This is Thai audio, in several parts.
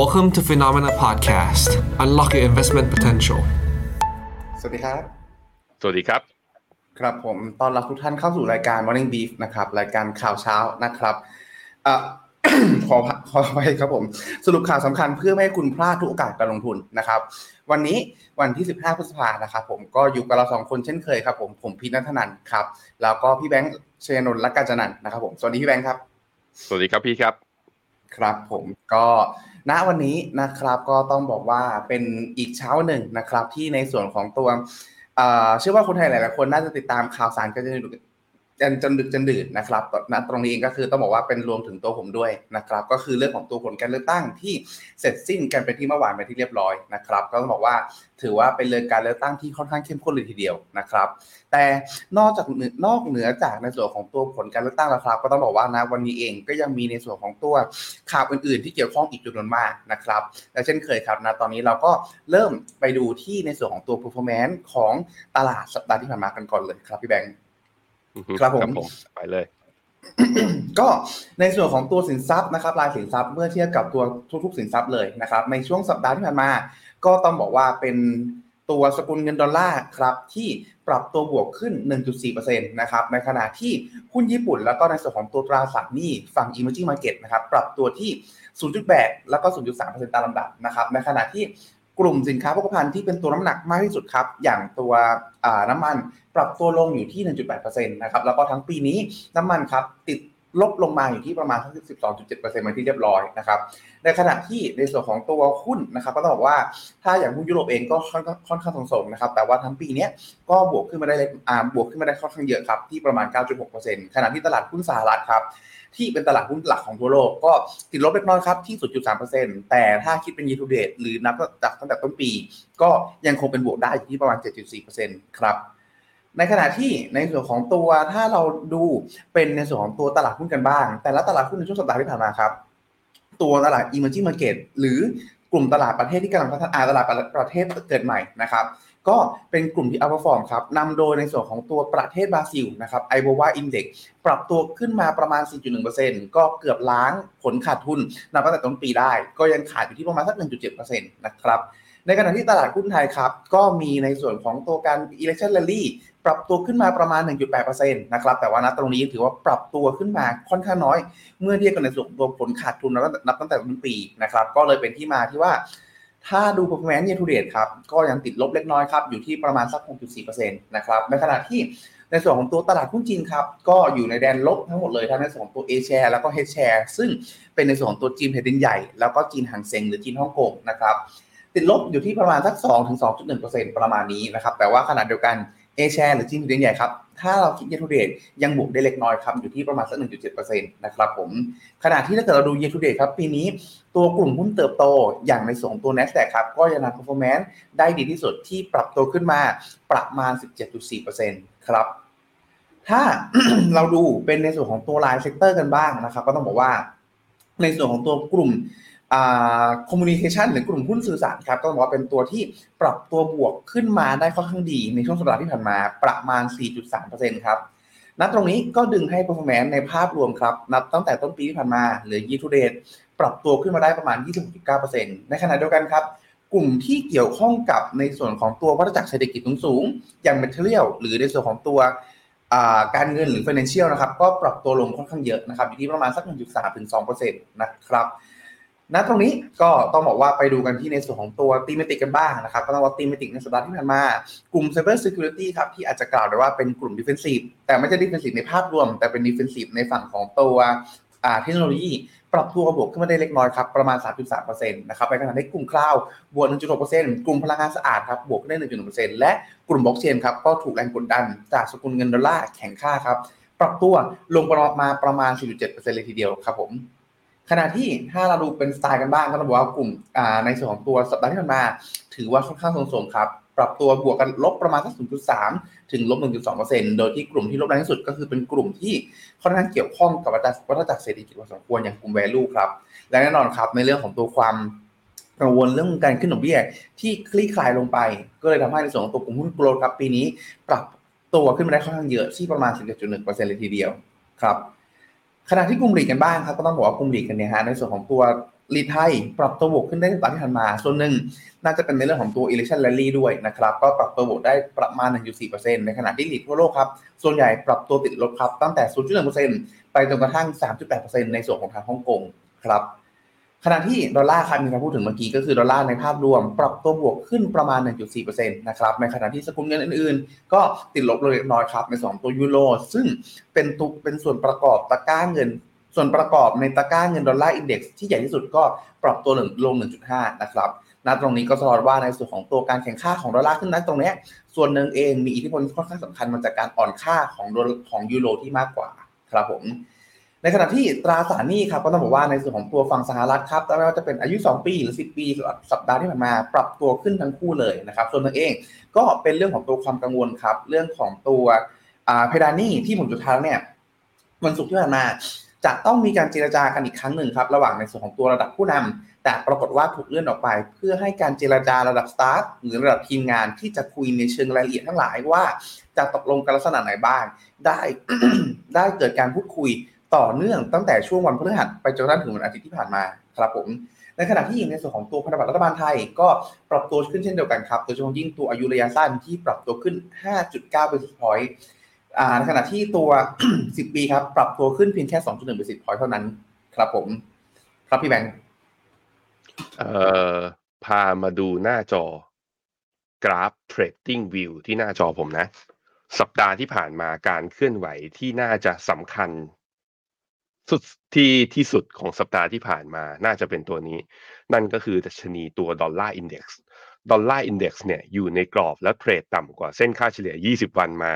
Welcome to Phenomena Podcast. Unlock your investment potential. สวัสดีครับ สวัสดีครับ ครับผมตอนรับทุกท่านเข้าสู่รายการ Morning Beef นะครับ รายการข่าวเช้านะครับเอ่อขอขอไปครับผม สรุปข่าวสำคัญเพื่อไม่ให้คุณพลาดทุกโอกาสการลงทุนนะครับ วันนี้วันที่ 15 พฤษภานะครับผมก็อยู่กับเราสองคนเช่นเคยครับผมผมพีนัทนันท์ครับ แล้วก็พี่แบงค์เชยนนท์และกาญจนันท์นะครับผมสวัสดีพี่แบงค์ครับ สวัสดีครับพี่ครับ ครับผมก็ ณวันนี้นะครับก็ต้องบอกว่าเป็นอีกเช้าหนึ่งนะครับที่ในส่วนของตัวเชื่อว่าคนไทยหลายๆคนน่าจะติดตามข่าวสารกัน จนดึกจนจนดึกจนดื่นนะครับณตรงนี้เองก็คือต้องบอกว่าเป็นรวมถึงตัวผมด้วยนะครับ ก็คือเรื่องของตัวผลการเลือกตั้งที่เสร็จสิ้นกันไปที่เมื่อวานไปที่เรียบร้อยนะครับ ก็ต้องบอกว่าถือว่าเป็นเลยการเลือกตั้งที่ค่อนข้างเข้มข้นเลยทีเดียวนะครับ แต่นอกจากนอกเหนือจากในส่วนของตัวผลการเลือกตั้งแล้วครับ ก็ต้องบอกว่านะวันนี้เองก็ยังมีในส่วนของตัวข่าวอื่น ๆ ที่เกี่ยวข้องอีกจำนวนมากนะครับ และเช่นเคยครับนะตอนนี้เราก็เริ่มไปดูที่ในส่วนของตัว performance ของตลาดสัปดาห์ที่ผ่านมากันก่อนเลยครับพี่แบงค์ ครับผมไปเลย ก็ในส่วนของตัวสินทรัพย์นะครับรายสินทรัพย์เมื่อเทียบกับตัวทุกๆ สินทรัพย์เลยนะครับ ในช่วงสัปดาห์ที่ผ่านมา ก็ต้องบอกว่าเป็นตัวสกุลเงินดอลลาร์ครับที่ปรับตัวบวกขึ้น 1.4%นะครับในขณะที่หุ้นญี่ปุ่น แล้วก็ในส่วนของตัวตราสารหนี้ฝั่ง emerging market นะครับปรับตัวที่ 0.8 แล้วก็ 0.3%ตามลำดับนะครับในขณะที่ กลุ่มสินค้าโภคภัณฑ์ที่เป็นตัวน้ำหนักมากที่สุดครับ อย่างตัวน้ำมันปรับตัวลงอยู่ที่ 1.8%นะครับ แล้วก็ทั้งปีนี้น้ำมันครับติด ลบลงมาอยู่ที่ประมาณทั้ง12.7%มาที่เรียบร้อยนะครับ ในขณะที่ในส่วนของตัวหุ้นนะครับ ก็ต้องบอกว่าถ้าอย่างหุ้นยุโรปเองก็ค่อนข้างส่งๆนะครับ แต่ว่าทั้งปีนี้ก็บวกขึ้นมาได้เลยอ่าบวกขึ้นมาได้ค่อนข้างเยอะครับ ที่ประมาณ 9.6%ขณะที่ตลาดหุ้นสหรัฐครับที่เป็นตลาดหุ้นหลักของทั่วโลกก็ติดลบเล็กน้อยครับที่ 0.3%แต่ถ้าคิดเป็น year to date หรือนับจากตั้งแต่ต้นปี ก็ยังคงเป็นบวกได้อยู่ที่ประมาณ 7.4%ครับ ในขณะที่ในส่วนของตัวถ้าเราดูเป็นในส่วนของตัวตลาดหุ้นกันบ้าง แต่ละตลาดหุ้นในช่วงสัปดาห์ที่ผ่านมาครับ ตัวตลาด emerging market หรือกลุ่มตลาดประเทศที่กำลังพัฒนาตลาดประเทศเกิดใหม่นะครับก็เป็นกลุ่มที่อัพฟอร์มครับนำโดยในส่วนของตัวประเทศบราซิลนะครับไอโบวาอินเด็กปรับตัวขึ้นมาประมาณ 4.1%ก็เกือบล้างผลขาดทุนนับตั้งแต่ต้นปีได้ ก็ยังขาดอยู่ที่ประมาณสัก 1.7%นะครับ ในขณะที่ตลาดหุ้นไทยครับ ก็มีในส่วนของตัวการ election rally ปรับตัวขึ้นมาประมาณ 1.8%นะครับ แต่ว่าณตรงนี้ถือว่าปรับตัวขึ้นมาค่อนข้างน้อย เมื่อเทียบกันในส่วนตัวผลขาดทุนนับตั้งแต่ต้นปีนะครับ ก็เลยเป็นที่มาที่ว่า ถ้าดู performance year to date ครับ ก็ยังติดลบเล็กน้อยครับ อยู่ที่ประมาณสัก 6.4%นะครับ ในขณะที่ในส่วนของตัวตลาดหุ้นจีนครับ ก็อยู่ในแดนลบทั้งหมดเลยทั้งในส่วนของตัว A share แล้วก็ H share ซึ่งเป็นในส่วนของตัวจีนแผ่นดินใหญ่ แล้วก็จีนหางเซ็งหรือจีนฮ่องกงนะครับ ติดลบอยู่ที่ประมาณสัก2ถึง2.1%ประมาณนี้นะครับแต่ว่าขณะเดียวกัน A-share หรือจีนแผ่นดินใหญ่ครับถ้าเราคิดเย a r to date ยังบวกได้เล็กน้อยครับอยู่ที่ประมาณสัก 1.7%นะครับผมขณะที่ถ้าเกิดเราดู year to date ครับปีนี้ตัวกลุ่มหุ้นเติบโตอย่างในส่วนตัว NASDAQ ครับก็ยังนำ performance ได้ดีที่สุดที่ปรับตัวขึ้นมาประมาณ 17.4%ครับถ้าเราดูเป็นในส่วนของตัวราย sector กันบ้างนะครับ ก็ต้องบอกว่าในส่วนของตัวกลุ่ม คอมมูนิเคชันหรือกลุ่มหุ้นสื่อสารครับต้องบอกว่าเป็นตัวที่ปรับตัวบวกขึ้นมาได้ค่อนข้างดี ในช่วงสัปดาห์ที่ผ่านมาประมาณ 4.3%ครับนับตรงนี้ก็ดึงให้ performance ในภาพรวมครับ นับตั้งแต่ต้นปีที่ผ่านมาหรือ year to date ปรับตัวขึ้นมาได้ประมาณ 26.9%ในขณะเดียวกันครับ กลุ่มที่เกี่ยวข้องกับในส่วนของตัววัฏจักรเศรษฐกิจสูงๆอย่าง material หรือในส่วนของตัวการเงินหรือ financial นะครับ ก็ปรับตัวลงค่อนข้างเยอะนะครับอยู่ที่ประมาณสัก 1.3ถึง2%นะครับ ณตรงนี้ก็ต้องบอกว่าไปดูกันที่ในส่วนของตัวตีมติกกันบ้างนะครับ ก็ต้องว่าตีมติกในสัปดาห์ที่ผ่านมา กลุ่ม Cyber Security ครับ ที่อาจจะกล่าวได้ว่าเป็นกลุ่ม Defensive แต่ไม่ใช่ Defensive ในภาพรวม แต่เป็น Defensive ในฝั่งของตัวเทคโนโลยีปรับตัวบวกขึ้นมาได้เล็กน้อยครับ ประมาณ 3.3%นะครับในขณะที่กลุ่มคลาวบวก 1.6%กลุ่มพลังงานสะอาดครับบวกได้ 1.1%และกลุ่มบล็อกเชนครับก็ถูกแรงกดดันจากสกุลเงินดอลลาร์แข็งค่าครับปรับตัวลงประมาณประมาณ 4.7%เลยทีเดียวครับผม ขณะที่ถ้าเราดูเป็นสไตล์กันบ้างก็ต้องบอกว่ากลุ่มในส่วนของตัวสัปดาห์ที่ผ่านมา ถือว่าค่อนข้างทรงๆครับ ปรับตัวบวกกันลบประมาณสัก 0.3 ถึงลบ 1.2%โดยที่กลุ่มที่ลบแรงที่สุดก็คือเป็นกลุ่มที่ค่อนข้างเกี่ยวข้องกับวัฏจักรเศรษฐกิจพอสมควรอย่างกลุ่ม value ครับ และแน่นอนครับในเรื่องของตัวความกังวลเรื่องการขึ้นดอกเบี้ยที่คลี่คลายลงไป ก็เลยทำให้ในส่วนของตัวกลุ่มหุ้นโกลด์ครับปีนี้ ปรับตัวขึ้นมาได้ค่อนข้างเยอะที่ประมาณ 17.1%เลยทีเดียวครับ ขณะที่กลุ่มหลีกกันบ้างครับก็ต้องบอกว่ากลุ่มหลีกกันเนี่ยฮะในส่วนของตัวลีไทยปรับตัวบวกขึ้นได้ในสัปดาห์ที่ผ่านมา ส่วนหนึ่งน่าจะเป็นในเรื่องของตัว election rally ด้วยนะครับก็ปรับตัวบวกได้ประมาณ 1.4%ในขณะที่ลีกทั่วโลกครับส่วนใหญ่ปรับตัวติดลบครับตั้งแต่ 0.1%ไปจนกระทั่ง 3.8%ในส่วนของทางฮ่องกงครับ ขณะที่ดอลลาร์ครับมีการพูดถึงเมื่อกี้ก็คือดอลลาร์ในภาพรวม ปรับตัวบวกขึ้นประมาณ 1.4%นะครับในขณะที่สกุลเงินอื่นๆ ก็ติดลบเล็กน้อยครับในส่วนตัวยูโรซึ่งเป็นตุเป็นส่วนประกอบตะกร้าเงิน ส่วนประกอบในตะกร้าเงิน Dollar Index ที่ใหญ่ที่สุดก็ปรับตัวลงลง 1.5 นะครับณตรงนี้ก็สะท้อนว่าในส่วนของตัวการแข็งค่าของดอลลาร์ขึ้นนั้นตรงนี้ส่วนหนึ่งเองมีอิทธิพลค่อนข้างสำคัญมาจากการอ่อนค่าของดอลของยูโรที่มากกว่าครับผม ในขณะที่ตราสารหนี้ครับก็ต้องบอกว่าในส่วนของตัวฝั่งสหรัฐครับไม่ว่าจะเป็นอายุ 2 ปีหรือ 10 ปีสัปดาห์ที่ผ่านมาปรับตัวขึ้นทั้งคู่เลยนะครับส่วนหนึ่งเองก็เป็นเรื่องของตัวความกังวลครับเรื่องของตัวเพดานหนี้ที่ผมจุดท้ายเนี่ยวันศุกร์ที่ผ่านมาจะต้องมีการเจรจากันอีกครั้งหนึ่งครับระหว่างในส่วนของตัวระดับผู้นำแต่ปรากฏว่าถูกเลื่อนออกไป เพื่อให้การเจรจาระดับสตาฟหรือระดับทีมงานที่จะคุยในเชิงรายละเอียดทั้งหลายว่า จะตกลงกันลักษณะไหนบ้าง ได้ได้เกิดการพูดคุย ต่อเนื่องตั้งแต่ช่วงวันพฤหัสไปจนกระทั่งถึงวันอาทิตย์ที่ผ่านมาครับผม ในขณะที่ในส่วนของตัวพันธบัตรรัฐบาลไทย ก็ปรับตัวขึ้นเช่นเดียวกันครับโดยเฉพาะยิ่งตัวอายุระยะสั้นที่ปรับตัวขึ้น 5.9 basis point อ่าในขณะที่ตัว 10 ปีครับปรับตัวขึ้นเพียงแค่ 2.1 basis point เท่านั้นครับผม ครับพี่แบงค์เอ่อพามาดูหน้าจอกราฟ Trading View ที่หน้าจอผมนะ สัปดาห์ที่ผ่านมาการเคลื่อนไหวที่น่าจะสำคัญ สุดที่ที่สุดของสัปดาห์ที่ผ่านมาน่าจะเป็นตัวนี้ นั่นก็คือดัชนีตัว Dollar Index Dollar Index เนี่ยอยู่ในกรอบและ trade ต่ำกว่าเส้นค่าเฉลี่ย 20 วันมา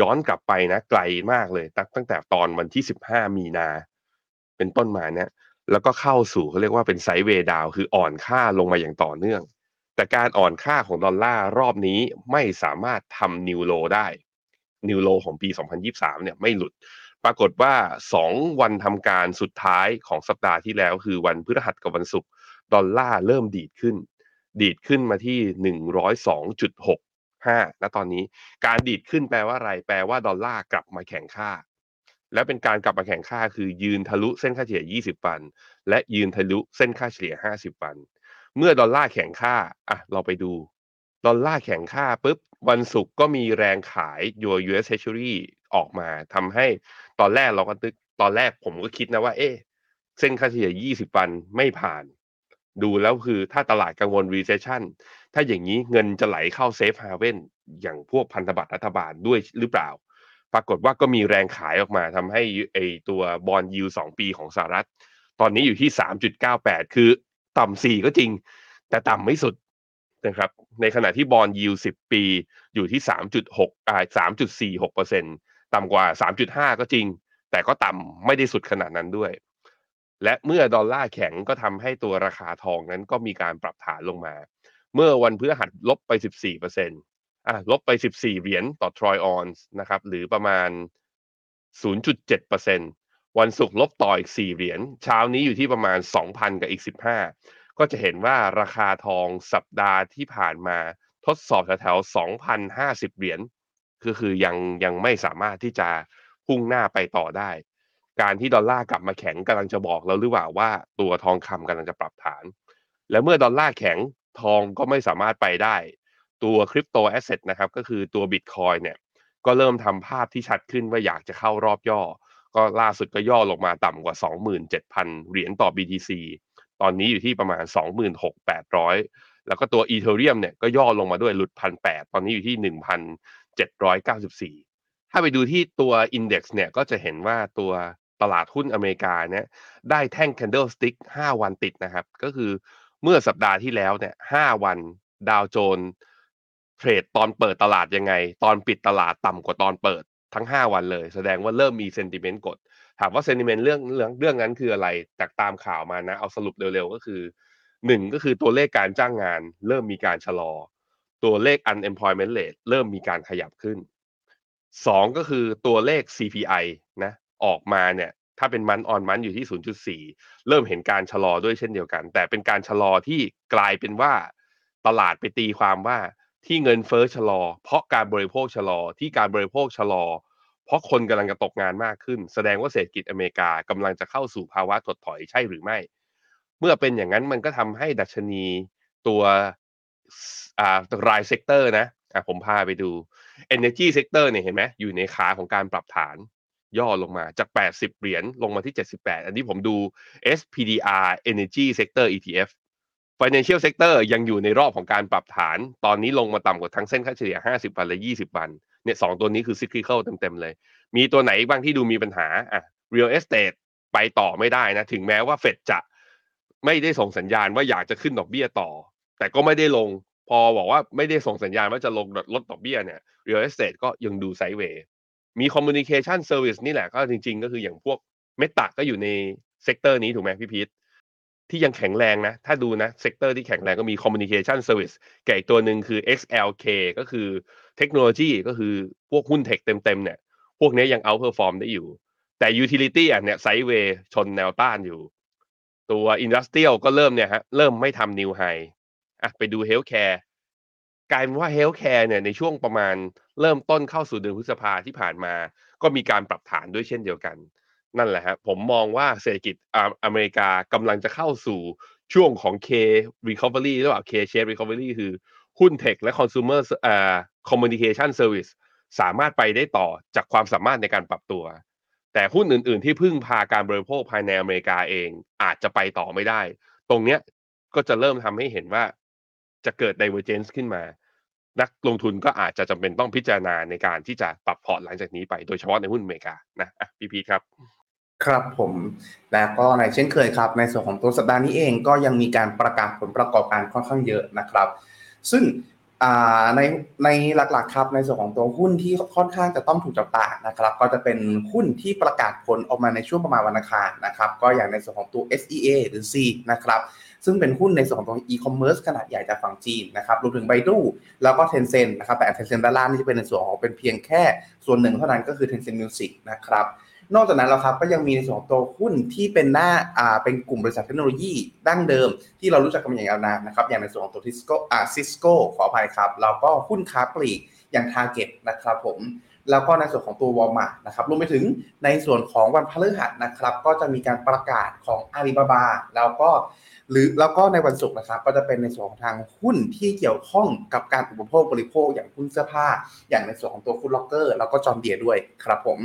ย้อนกลับไปนะ ไกลมากเลยตั้งตั้งแต่ตอนวันที่ 15 มีนา เป็นต้นมาเนี่ย แล้วก็เข้าสู่เขาเรียกว่าเป็นไซด์เวย์ดาวคืออ่อนค่าลงมาอย่างต่อเนื่อง แต่การอ่อนค่าของดอลลาร์รอบนี้ไม่สามารถทำนิวโลได้นิวโลของปี 2023 เนี่ยไม่หลุด ปรากฏว่า 2 วันทำการสุดท้ายของสัปดาห์ที่แล้ว คือวันพฤหัสกับวันศุกร์ดอลลาร์เริ่มดีดขึ้น ดีดขึ้นมาที่ 102.65และตอนนี้การดีดขึ้นแปลว่าอะไร แปลว่าดอลลาร์กลับมาแข่งค่า และเป็นการกลับมาแข่งค่า คือยืนทะลุเส้นค่าเฉลี่ย 20 วัน และยืนทะลุเส้นค่าเฉลี่ย 50 วัน เมื่อดอลลาร์แข่งค่าอะเราไปดู ดอลลาร์แข่งค่าปุ๊บวันศุกร์ก็มีแรงขาย y o u US Treasury ออกมาทำให้ตอนแรกเราก็ตึกตอนแรกผมก็คิดนะว่า เอ๊ะเส้นค่าเฉลี่ย 20 วันไม่ผ่าน ดูแล้วคือถ้าตลาดกังวล recession ถ้าอย่างนี้เงินจะไหลเข้า safe haven อย่างพวกพันธบัตรรัฐบาลด้วยหรือเปล่า ปรากฏว่าก็มีแรงขายออกมาทำให้ไอตัวบอลยูสองปีของสหรัฐ ตอนนี้อยู่ที่ 3.98 คือต่ำสี่ก็จริง แต่ต่ำไม่สุดนะครับ ในขณะที่บอลยูสิบปีอยู่ที่3.6อ่า3.46เปอร์เซ็นต่ำกว่า3.5ก็จริง แต่ก็ต่ำไม่ได้สุดขนาดนั้นด้วย และเมื่อดอลลาร์แข็งก็ทำให้ตัวราคาทองนั้นก็มีการปรับฐานลงมา เมื่อวันพฤหัสลบไป 14เปอร์เซ็นต์อะลบไป 14 เหรียญต่อทรอยออนส์นะครับ หรือประมาณ 0.7%วันศุกร์ลบต่ออีก 4 เหรียญเช้านี้อยู่ที่ประมาณ 2,000 กับอีก 15 ก็จะเห็นว่าราคาทองสัปดาห์ที่ผ่านมาทดสอบแถวๆ2,050 เหรียญก็คือยังยังไม่สามารถที่จะพุ่งหน้าไปต่อได้ การที่ดอลลาร์กลับมาแข็งกำลังจะบอกเราหรือเปล่าว่าตัวทองคำกำลังจะปรับฐาน และเมื่อดอลลาร์แข็งทองก็ไม่สามารถไปได้ ตัวคริปโตแอสเซทนะครับก็คือตัวบิตคอยเนี่ยก็เริ่มทำภาพที่ชัดขึ้นว่าอยากจะเข้ารอบย่อ ก็ล่าสุดก็ย่อลงมาต่ำกว่า 27,000 เหรียญต่อ BTC ตอนนี้อยู่ที่ประมาณ 26,800 แล้วก็ตัวอีเทเรียมเนี่ยก็ย่อลงมาด้วยหลุด1,800ตอนนี้อยู่ที่ 1,794 ถ้าไปดูที่ตัว Index เนี่ยก็จะเห็นว่าตัวตลาดหุ้นอเมริกาเนี่ยได้แท่ง candlestick 5 วันติดนะครับ ก็คือเมื่อสัปดาห์ที่แล้วเนี่ย5วันดาวโจนเทรดตอนเปิดตลาดยังไง ตอนปิดตลาดต่ำกว่าตอนเปิดทั้ง 5 วันเลย แสดงว่าเริ่มมีเซนติเมนต์กด ถามว่าเซนิเมนต์เรื่องเรื่องเรื่องนั้นคืออะไร จากตามข่าวมานะ เอาสรุปเร็วๆก็คือ1ก็คือตัวเลขการจ้างงาน เริ่มมีการชะลอ ตัวเลข unemployment rate เริ่มมีการขยับขึ้น2ก็คือตัวเลข CPI นะออกมาเนี่ยถ้าเป็นมันออนมันอยู่ที่ 0.4 เริ่มเห็นการชะลอด้วยเช่นเดียวกัน แต่เป็นการชะลอที่กลายเป็นว่าตลาดไปตีความว่าที่เงินเฟ้อชะลอ เพราะการบริโภคชะลอที่การบริโภคชะลอ เพราะคนกำลังจะตกงานมากขึ้น แสดงว่าเศรษฐกิจอเมริกากำลังจะเข้าสู่ภาวะถดถอยใช่หรือไม่ เมื่อเป็นอย่างนั้นมันก็ทำให้ดัชนีตัวอ่าราย sector นะอะผมพาไปดู Energy Sector เนี่ยเห็นไหมอยู่ในขาของการปรับฐานย่อลงมาจาก 80 เหรียญลงมาที่ 78 อันนี้ผมดู SPDR Energy Sector ETF Financial Sector ยังอยู่ในรอบของการปรับฐาน ตอนนี้ลงมาต่ำกว่าทั้งเส้นค่าเฉลี่ย 50 วันและ 20 วัน เนี่ยสองตัวนี้คือ cyclical เต็มๆเลย มีตัวไหนบ้างที่ดูมีปัญหาอะ real estate ไปต่อไม่ได้นะ ถึงแม้ว่าเฟดจะไม่ได้ส่งสัญญาณว่าอยากจะขึ้นดอกเบี้ยต่อ แต่ก็ไม่ได้ลง พอบอกว่าไม่ได้ส่งสัญญาณว่าจะลงลดดอกเบี้ยเนี่ย real estate ก็ยังดู sideway มี communication service นี่แหละก็จริง ๆ ก็คืออย่างพวก Meta ก็อยู่ใน sector นี้ถูกไหมพี่พีท ที่ยังแข็งแรงนะ ถ้าดูนะ sector ที่แข็งแรงก็มี communication service กับอีกตัวหนึ่งคือ XLK ก็คือเทคโนโลยีก็คือพวกหุ้นเทคเต็มๆเนี่ย พวกนี้ยัง outperform ได้อยู่ แต่ utility อะเนี่ยไซด์เวย์ชนแนวต้านอยู่ ตัว industrial ก็เริ่มเนี่ยฮะเริ่มไม่ทำ new high อะไปดู healthcare กลายเป็นว่า healthcare เนี่ยในช่วงประมาณเริ่มต้นเข้าสู่เดือนพฤษภาที่ผ่านมา ก็มีการปรับฐานด้วยเช่นเดียวกัน นั่นแหละฮะผมมองว่าเศรษฐกิจอเมริกากำลังจะเข้าสู่ช่วงของ K recovery หรือเปล่า K shape recovery คือหุ้นเทคและ consumer อ่า communication service สามารถไปได้ต่อจากความสามารถในการปรับตัว แต่หุ้นอื่น ๆ ที่พึ่งพาการบริโภคภายในอเมริกาเองอาจจะไปต่อไม่ได้ ตรงเนี้ยก็จะเริ่มทำให้เห็นว่าจะเกิด divergence ขึ้นมา นักลงทุนก็อาจจะจำเป็นต้องพิจารณาในการที่จะปรับพอร์ตหลังจากนี้ไป โดยเฉพาะในหุ้นอเมริกานะอะพี่พีครับ ครับผมและก็ในเช่นเคยครับ ในส่วนของตัวสัปดาห์นี้เองก็ยังมีการประกาศผลประกอบการค่อนข้างเยอะนะครับ ซึ่งในในหลักๆครับในส่วนของตัวหุ้นที่ค่อนข้างจะต้องถูกจับตานะครับ ก็จะเป็นหุ้นที่ประกาศผลออกมาในช่วงประมาณวันอังคารนะครับ ก็อย่างในส่วนของตัว SEA หรือ C นะครับซึ่งเป็นหุ้นในส่วนของตัว e-commerce ขนาดใหญ่จากฝั่งจีนนะครับรวมถึงไบดูแล้วก็ Tencent นะครับแต่ Tencent ด้านล่างนี่จะเป็นในส่วนของเป็นเพียงแค่ส่วนหนึ่งเท่านั้นก็คือ Tencent Music นะครับ นอกจากนั้นแล้วครับก็ยังมีในส่วนของตัวหุ้นที่เป็นหน้าอ่าเป็นกลุ่มบริษัทเทคโนโลยีดั้งเดิม ที่เรารู้จักกันมาอย่างยาวนานนะครับอย่างในส่วนของตัวทิสโก้อ่า Cisco ขออภัยครับแล้วก็หุ้นค้าปลีกอย่าง Target นะครับผมแล้วก็ในส่วนของตัววอลมาร์นะครับรวมไปถึงในส่วนของวันพฤหัสนะครับ ก็จะมีการประกาศของอาลีบาบาแล้วก็หรือแล้วก็ในวันศุกร์นะครับ ก็จะเป็นในส่วนของทางหุ้นที่เกี่ยวข้องกับการอุปโภคบริโภคอย่างหุ้นเสื้อผ้า อย่างในส่วนของตัวฟุตล็อกเกอร์แล้วก็จอมเดียด้วยครับผม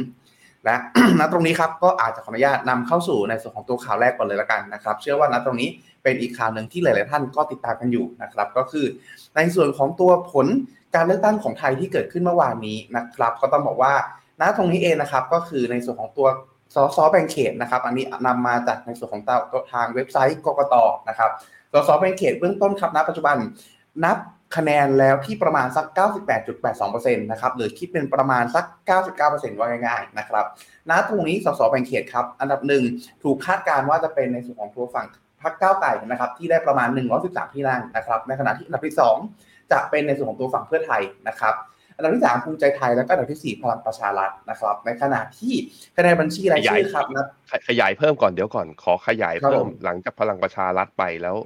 และณตรงนี้ครับก็อาจจะขออนุญาตนำเข้าสู่ในส่วนของตัวข่าวแรกก่อนเลยละกันนะครับ เชื่อว่าณตรงนี้เป็นอีกข่าวหนึ่งที่หลาย ๆ ท่านก็ติดตามกันอยู่นะครับ ก็คือในส่วนของตัวผลการเลือกตั้งของไทยที่เกิดขึ้นเมื่อวานนี้นะครับ ก็ต้องบอกว่าณตรงนี้เองนะครับ ก็คือในส่วนของตัวสสแบ่งเขตนะครับ อันนี้นำมาจากในส่วนของทางเว็บไซต์กกตนะครับสสแบ่งเขตเบื้องต้นครับณปัจจุบันนับ คะแนนแล้วที่ประมาณสัก 98.82%นะครับหรือคิดเป็นประมาณสัก 99%ว่าง่ายๆนะครับณตรงนี้สสแบ่งเขตครับ อันดับหนึ่งถูกคาดการว่าจะเป็นในส่วนของตัวฝั่งพรรคก้าวไก่นะครับที่ได้ประมาณ 113 ที่นั่งนะครับในขณะที่อันดับที่ 2 จะเป็นในส่วนของตัวฝั่งเพื่อไทยนะครับอันดับที่3ภูมิใจไทยแล้วก็อันดับที่ 4 พลังประชารัฐนะครับ ในขณะที่คะแนนบัญชีรายชื่อครับนะขยายเพิ่มก่อนเดี๋ยวก่อนขอขยายเพิ่มหลังจากพลังประชารัฐไปแล้ว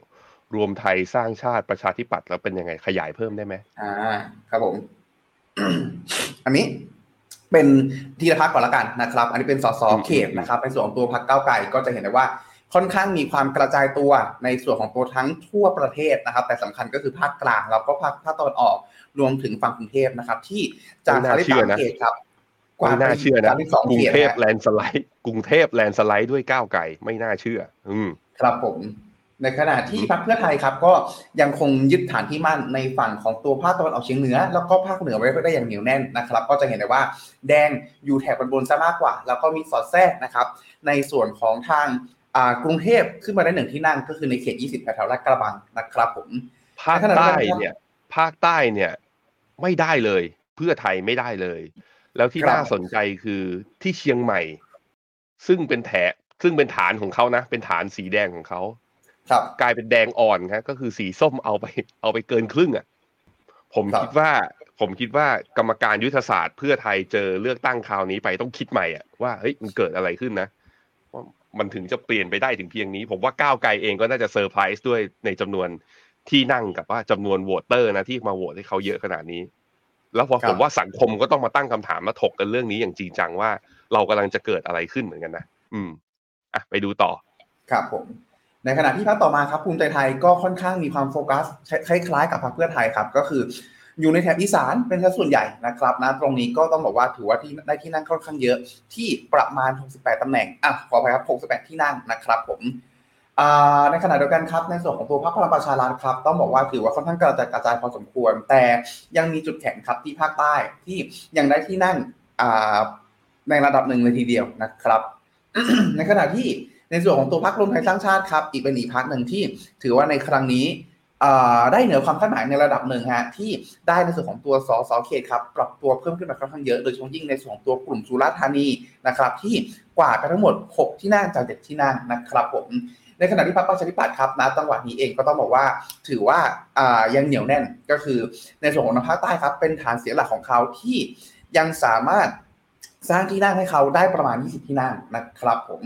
รวมไทยสร้างชาติประชาธิปัตย์แล้วเป็นยังไงขยายเพิ่มได้ไหมอ่า ครับผม อันนี้เป็นทีละพักก่อนละกันนะครับ อันนี้เป็นสสเขตนะครับในส่วนของตัวพักเก้าไก่ก็จะเห็นได้ว่าค่อนข้างมีความกระจายตัวในส่วนของตัวทั้งทั่วประเทศนะครับ แต่สำคัญก็คือภาคกลางแล้วก็ภาคภาคตะวันออกรวมถึงฝั่งกรุงเทพนะครับ ที่จากสามสิบสามเขตครับไม่น่าเชื่อนะสองกรุเขงตเทพนะแลนด์สไลด์กรุงเทพแลนด์สไลด์ด้วยก้าวไก่ไม่น่าเชื่อ อืมครับผม ในขณะที่พรรคเพื่อไทยครับ ก็ยังคงยึดฐานที่มั่นในฝั่งของตัวภาคตะวันออกเฉียงเหนือ แล้วก็ภาคเหนือไว้ได้อย่างเหนียวแน่นนะครับ ก็จะเห็นได้ว่าแดงอยู่แถบบนๆซะมากกว่า แล้วก็มีสอดแทรกนะครับ ในส่วนของทางอ่ากรุงเทพขึ้นมาได้หนึ่งที่นั่งก็คือในเขต 20 แถวๆลาดกระบังนะครับ ผมภาคใต้เนี่ยภาคใต้เนี่ยไม่ได้เลย เพื่อไทยไม่ได้เลย แล้วที่ครับน่าสนใจคือที่เชียงใหม่ ซึ่งเป็นแถซึ่งเป็นฐานของเขานะ เป็นฐานสีแดงของเขา ครับกลายเป็นแดงอ่อนครับก็คือสีส้มเอาไป เอาไปเกินครึ่งอะผมครับคิดว่าผมคิดว่ากรรมการยุทธศาสตร์เพื่อไทยเจอเลือกตั้งคราวนี้ไปต้องคิดใหม่อะว่าเฮ้ยมันเกิดอะไรขึ้นนะว่ามันถึงจะเปลี่ยนไปได้ถึงเพียงนี้ ผมว่าก้าวไกลเองก็น่าจะเซอร์ไพรส์ด้วยในจำนวนที่นั่งกับว่าจำนวนโหวตเตอร์นะที่มาโหวตให้เขาเยอะขนาดนี้ แล้วพอครับผมว่าสังคมก็ต้องมาตั้งคำถามมาถกกันเรื่องนี้อย่างจริงจังว่า เรากำลังจะเกิดอะไรขึ้นเหมือนกันนะอืมอะไปดูต่อ ครับผม ในขณะที่พรรคต่อมาครับภูมิใจไทยก็ค่อนข้างมีความโฟกัสคล้ายๆกับพรรคเพื่อไทยครับ ก็คืออยู่ในแถบอีสานเป็นสัดส่วนใหญ่นะครับนะตรงนี้ก็ต้องบอกว่าถือว่าที่ได้ที่นั่งค่อนข้างเยอะที่ประมาณ 68ตำแหน่งอะขออภัยครับ 68 ที่นั่งนะครับผมในขณะเดียวกันครับในส่วนของตัวพรรคพลังประชารัฐครับต้องบอกว่าถือว่าค่อนข้างกระจายกระจายพอสมควร แต่ยังมีจุดแข็งครับที่ภาคใต้ที่ยังได้ที่นั่งในระดับหนึ่งเลยทีเดียวนะครับ ในขณะที่ ในส่วนของตัวพรรครวมไทยสร้างชาติครับอีกเป็นอีกพรรคหนึ่งที่ถือว่าในครั้งนี้ได้เหนือความคาดหมายในระดับหนึ่งฮะที่ได้ในส่วนของตัวสสเขตครับปรับตัวเพิ่มขึ้นมาค่อนข้างเยอะโดยเฉพาะยิ่งในส่วนของตัวกลุ่มสุราษฎร์ธานีนะครับที่กวาดไปทั้งหมด 6 ที่นั่งจาก 7 ที่นั่งนะครับผมในขณะที่พรรคประชาธิปัตย์ครับณจังหวัดนี้เองก็ต้องบอกว่าถือว่ายังเหนียวแน่นก็คือในส่วนของภาคใต้ครับเป็นฐานเสียงหลักของเขาที่ยังสามารถสร้างที่นั่งให้เขาได้ประมาณ 20 ที่นั่งนะครับผม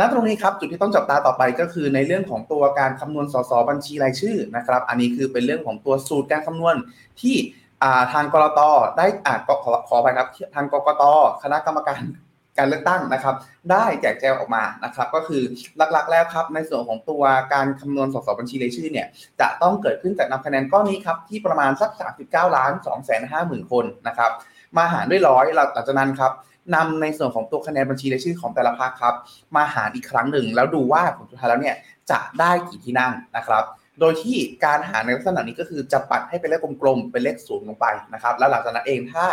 ณตรงนี้ครับจุดที่ต้องจับตาต่อไปก็คือในเรื่องของตัวการคำนวณสสบัญชีรายชื่อนะครับ อันนี้คือเป็นเรื่องของตัวสูตรการคำนวณที่ทางกรตได้อ่าขอขอขอไปครับทางกกตคณะกรรมการการเลือกตั้งนะครับ ได้แจกแจงออกมานะครับ ก็คือหลักๆแล้วครับ ในส่วนของตัวการคำนวณสสบัญชีรายชื่อเนี่ยจะต้องเกิดขึ้นจากนำคะแนนก้อนนี้ครับที่ประมาณสัก39ล้าน2แสน5หมื่นคนนะครับมาหารด้วยร้อยหลังจากนั้นครับ นำในส่วนของตัวคะแนนบัญชีรายชื่อของแต่ละพรรคครับ มาหารอีกครั้งหนึ่ง แล้วดูว่าผลสุดท้ายแล้วเนี่ยจะได้กี่ที่นั่งนะครับโดยที่การหาในลักษณะนี้ก็คือจะปัดให้เป็นเลขกลมๆ เป็นเลขศูนย์ลงไปนะครับ แล้วหลังจากนั้นเองถ้า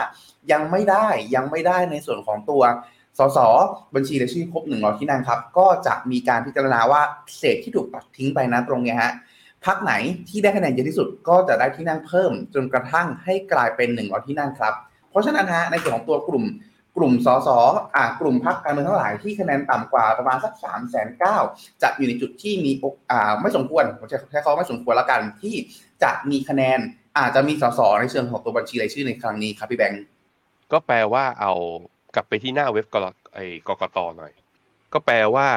ยังไม่ได้ยังไม่ได้ในส่วนของตัวสสบัญชีรายชื่อครบหนึ่งร้อยที่นั่งครับ ก็จะมีการพิจารณาว่าเศษที่ถูกปัดทิ้งไปนะตรงนี้ฮะพักไหนที่ได้คะแนนเยอะที่สุดก็จะได้ที่นั่งเพิ่ม จนกระทั่งให้กลายเป็นหนึ่งร้อยที่นั่งครับ เพราะฉะนั้นฮะในส่วนของตัวกลุ่ม กลุ่มสสอ่ากลุ่มพรรคการเมืองทั้งหลายที่คะแนนต่ำกว่าประมาณสักสามแสนเก้าจะอยู่ในจุดที่มีโอกอ่าไม่สมควรผมจะใช้คำว่าไม่สมควรละกันที่จะมีคะแนนอาจจะมีสสในเชิงของตัวบัญชีรายชื่อในครั้งนี้ครับพี่แบงค์ก็แปลว่าเอากลับไปที่หน้าเว็บกรไอ้กกตหน่อย ก็แปลว่า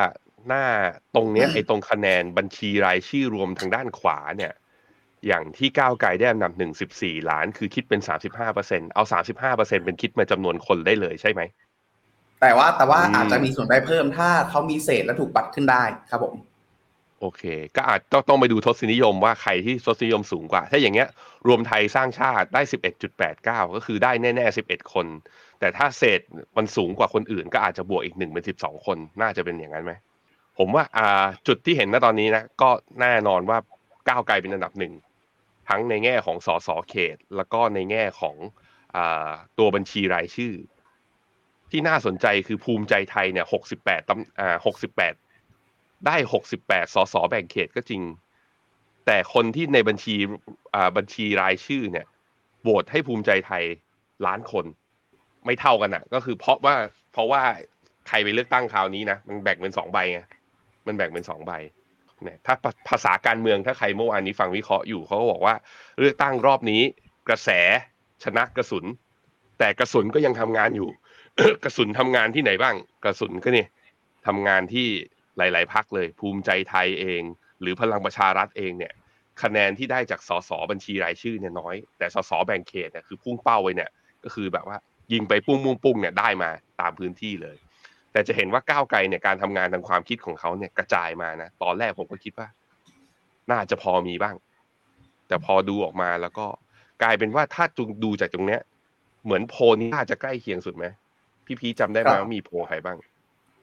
หน้าตรงเนี้ยไอ้ตรงคะแนนบัญชีรายชื่อรวมทางด้านขวาเนี่ย อย่างที่ก้าวไกลได้อันดับหนึ่งสิบสี่ล้าน คือคิดเป็นสามสิบห้าเปอร์เซ็นเอาสามสิบห้าเปอร์เซ็นเป็นคิดมาจำนวนคนได้เลยใช่ไหม แต่ว่าแต่ว่าอืมอาจจะมีส่วนได้เพิ่มถ้าเขามีเศษและถูกปัดขึ้นได้ครับผม โอเค ก็อาจต้องต้องไปดูทศนิยมว่าใครที่ทศนิยมสูงกว่า ถ้าอย่างเงี้ย รวมไทยสร้างชาติได้สิบเอ็ดจุดแปดเก้าก็คือได้แน่ๆสิบเอ็ดคน แต่ถ้าเศษมันสูงกว่าคนอื่น ก็อาจจะบวกอีกหนึ่งเป็นสิบสองคนน่าจะเป็นอย่างนั้นไหมผมว่าอ่าจุดที่เห็นณตอนนี้นะก็แน่นอนว่าก้าวไกลเป็นอันดับหนึ่ง ทั้งในแง่ของสสเขต แล้วก็ในแง่ของอตัวบัญชีรายชื่อ ที่น่าสนใจคือภูมิใจไทยเนี่ยหกสิบแปดตำอ่าหกสิบแปดได้หกสิบแปดสสแบ่งเขตก็จริง แต่คนที่ในบัญชีอ่าบัญชีรายชื่อเนี่ยโหวตให้ภูมิใจไทยล้านคน ไม่เท่ากันอะ ก็คือเพราะว่าเพราะว่าใครไปเลือกตั้งคราวนี้นะมันแบ่งเป็นสองใบไงมันแบ่งเป็นสองใบ ถ้าภาษาการเมืองถ้าใครเมื่อวานนี้ฟังวิเคราะห์อยู่เขาก็บอกว่าเลือกตั้งรอบนี้ กระแสชนะกระสุน แต่กระสุนก็ยังทำงานอยู่ กระสุนทำงานที่ไหนบ้าง กระสุนก็เนี่ยทำงานที่หลาย ๆพักเลย ภูมิใจไทยเอง หรือพลังประชารัฐเองเนี่ย คะแนนที่ได้จากสสบัญชีรายชื่อเนี่ยน้อย แต่สสแบ่งเขตเนี่ยคือพุ่งเป้าไว้เนี่ย ก็คือแบบว่ายิงไปปุ้งปุ้งปุ้งเนี่ยได้มาตามพื้นที่เลย แต่จะเห็นว่าก้าวไกลเนี่ยการทำงานทางความคิดของเขาเนี่ยกระจายมานะตอนแรกผมก็คิดว่า น่าจะพอมีบ้าง แต่พอดูออกมาแล้วก็กลายเป็นว่าถ้าจุดูจากตรงเนี้ย เหมือนโพลนี้น่าจะใกล้เคียงสุดไหมพี่พีทจำได้ไหมครับว่ามีโพลใครบ้าง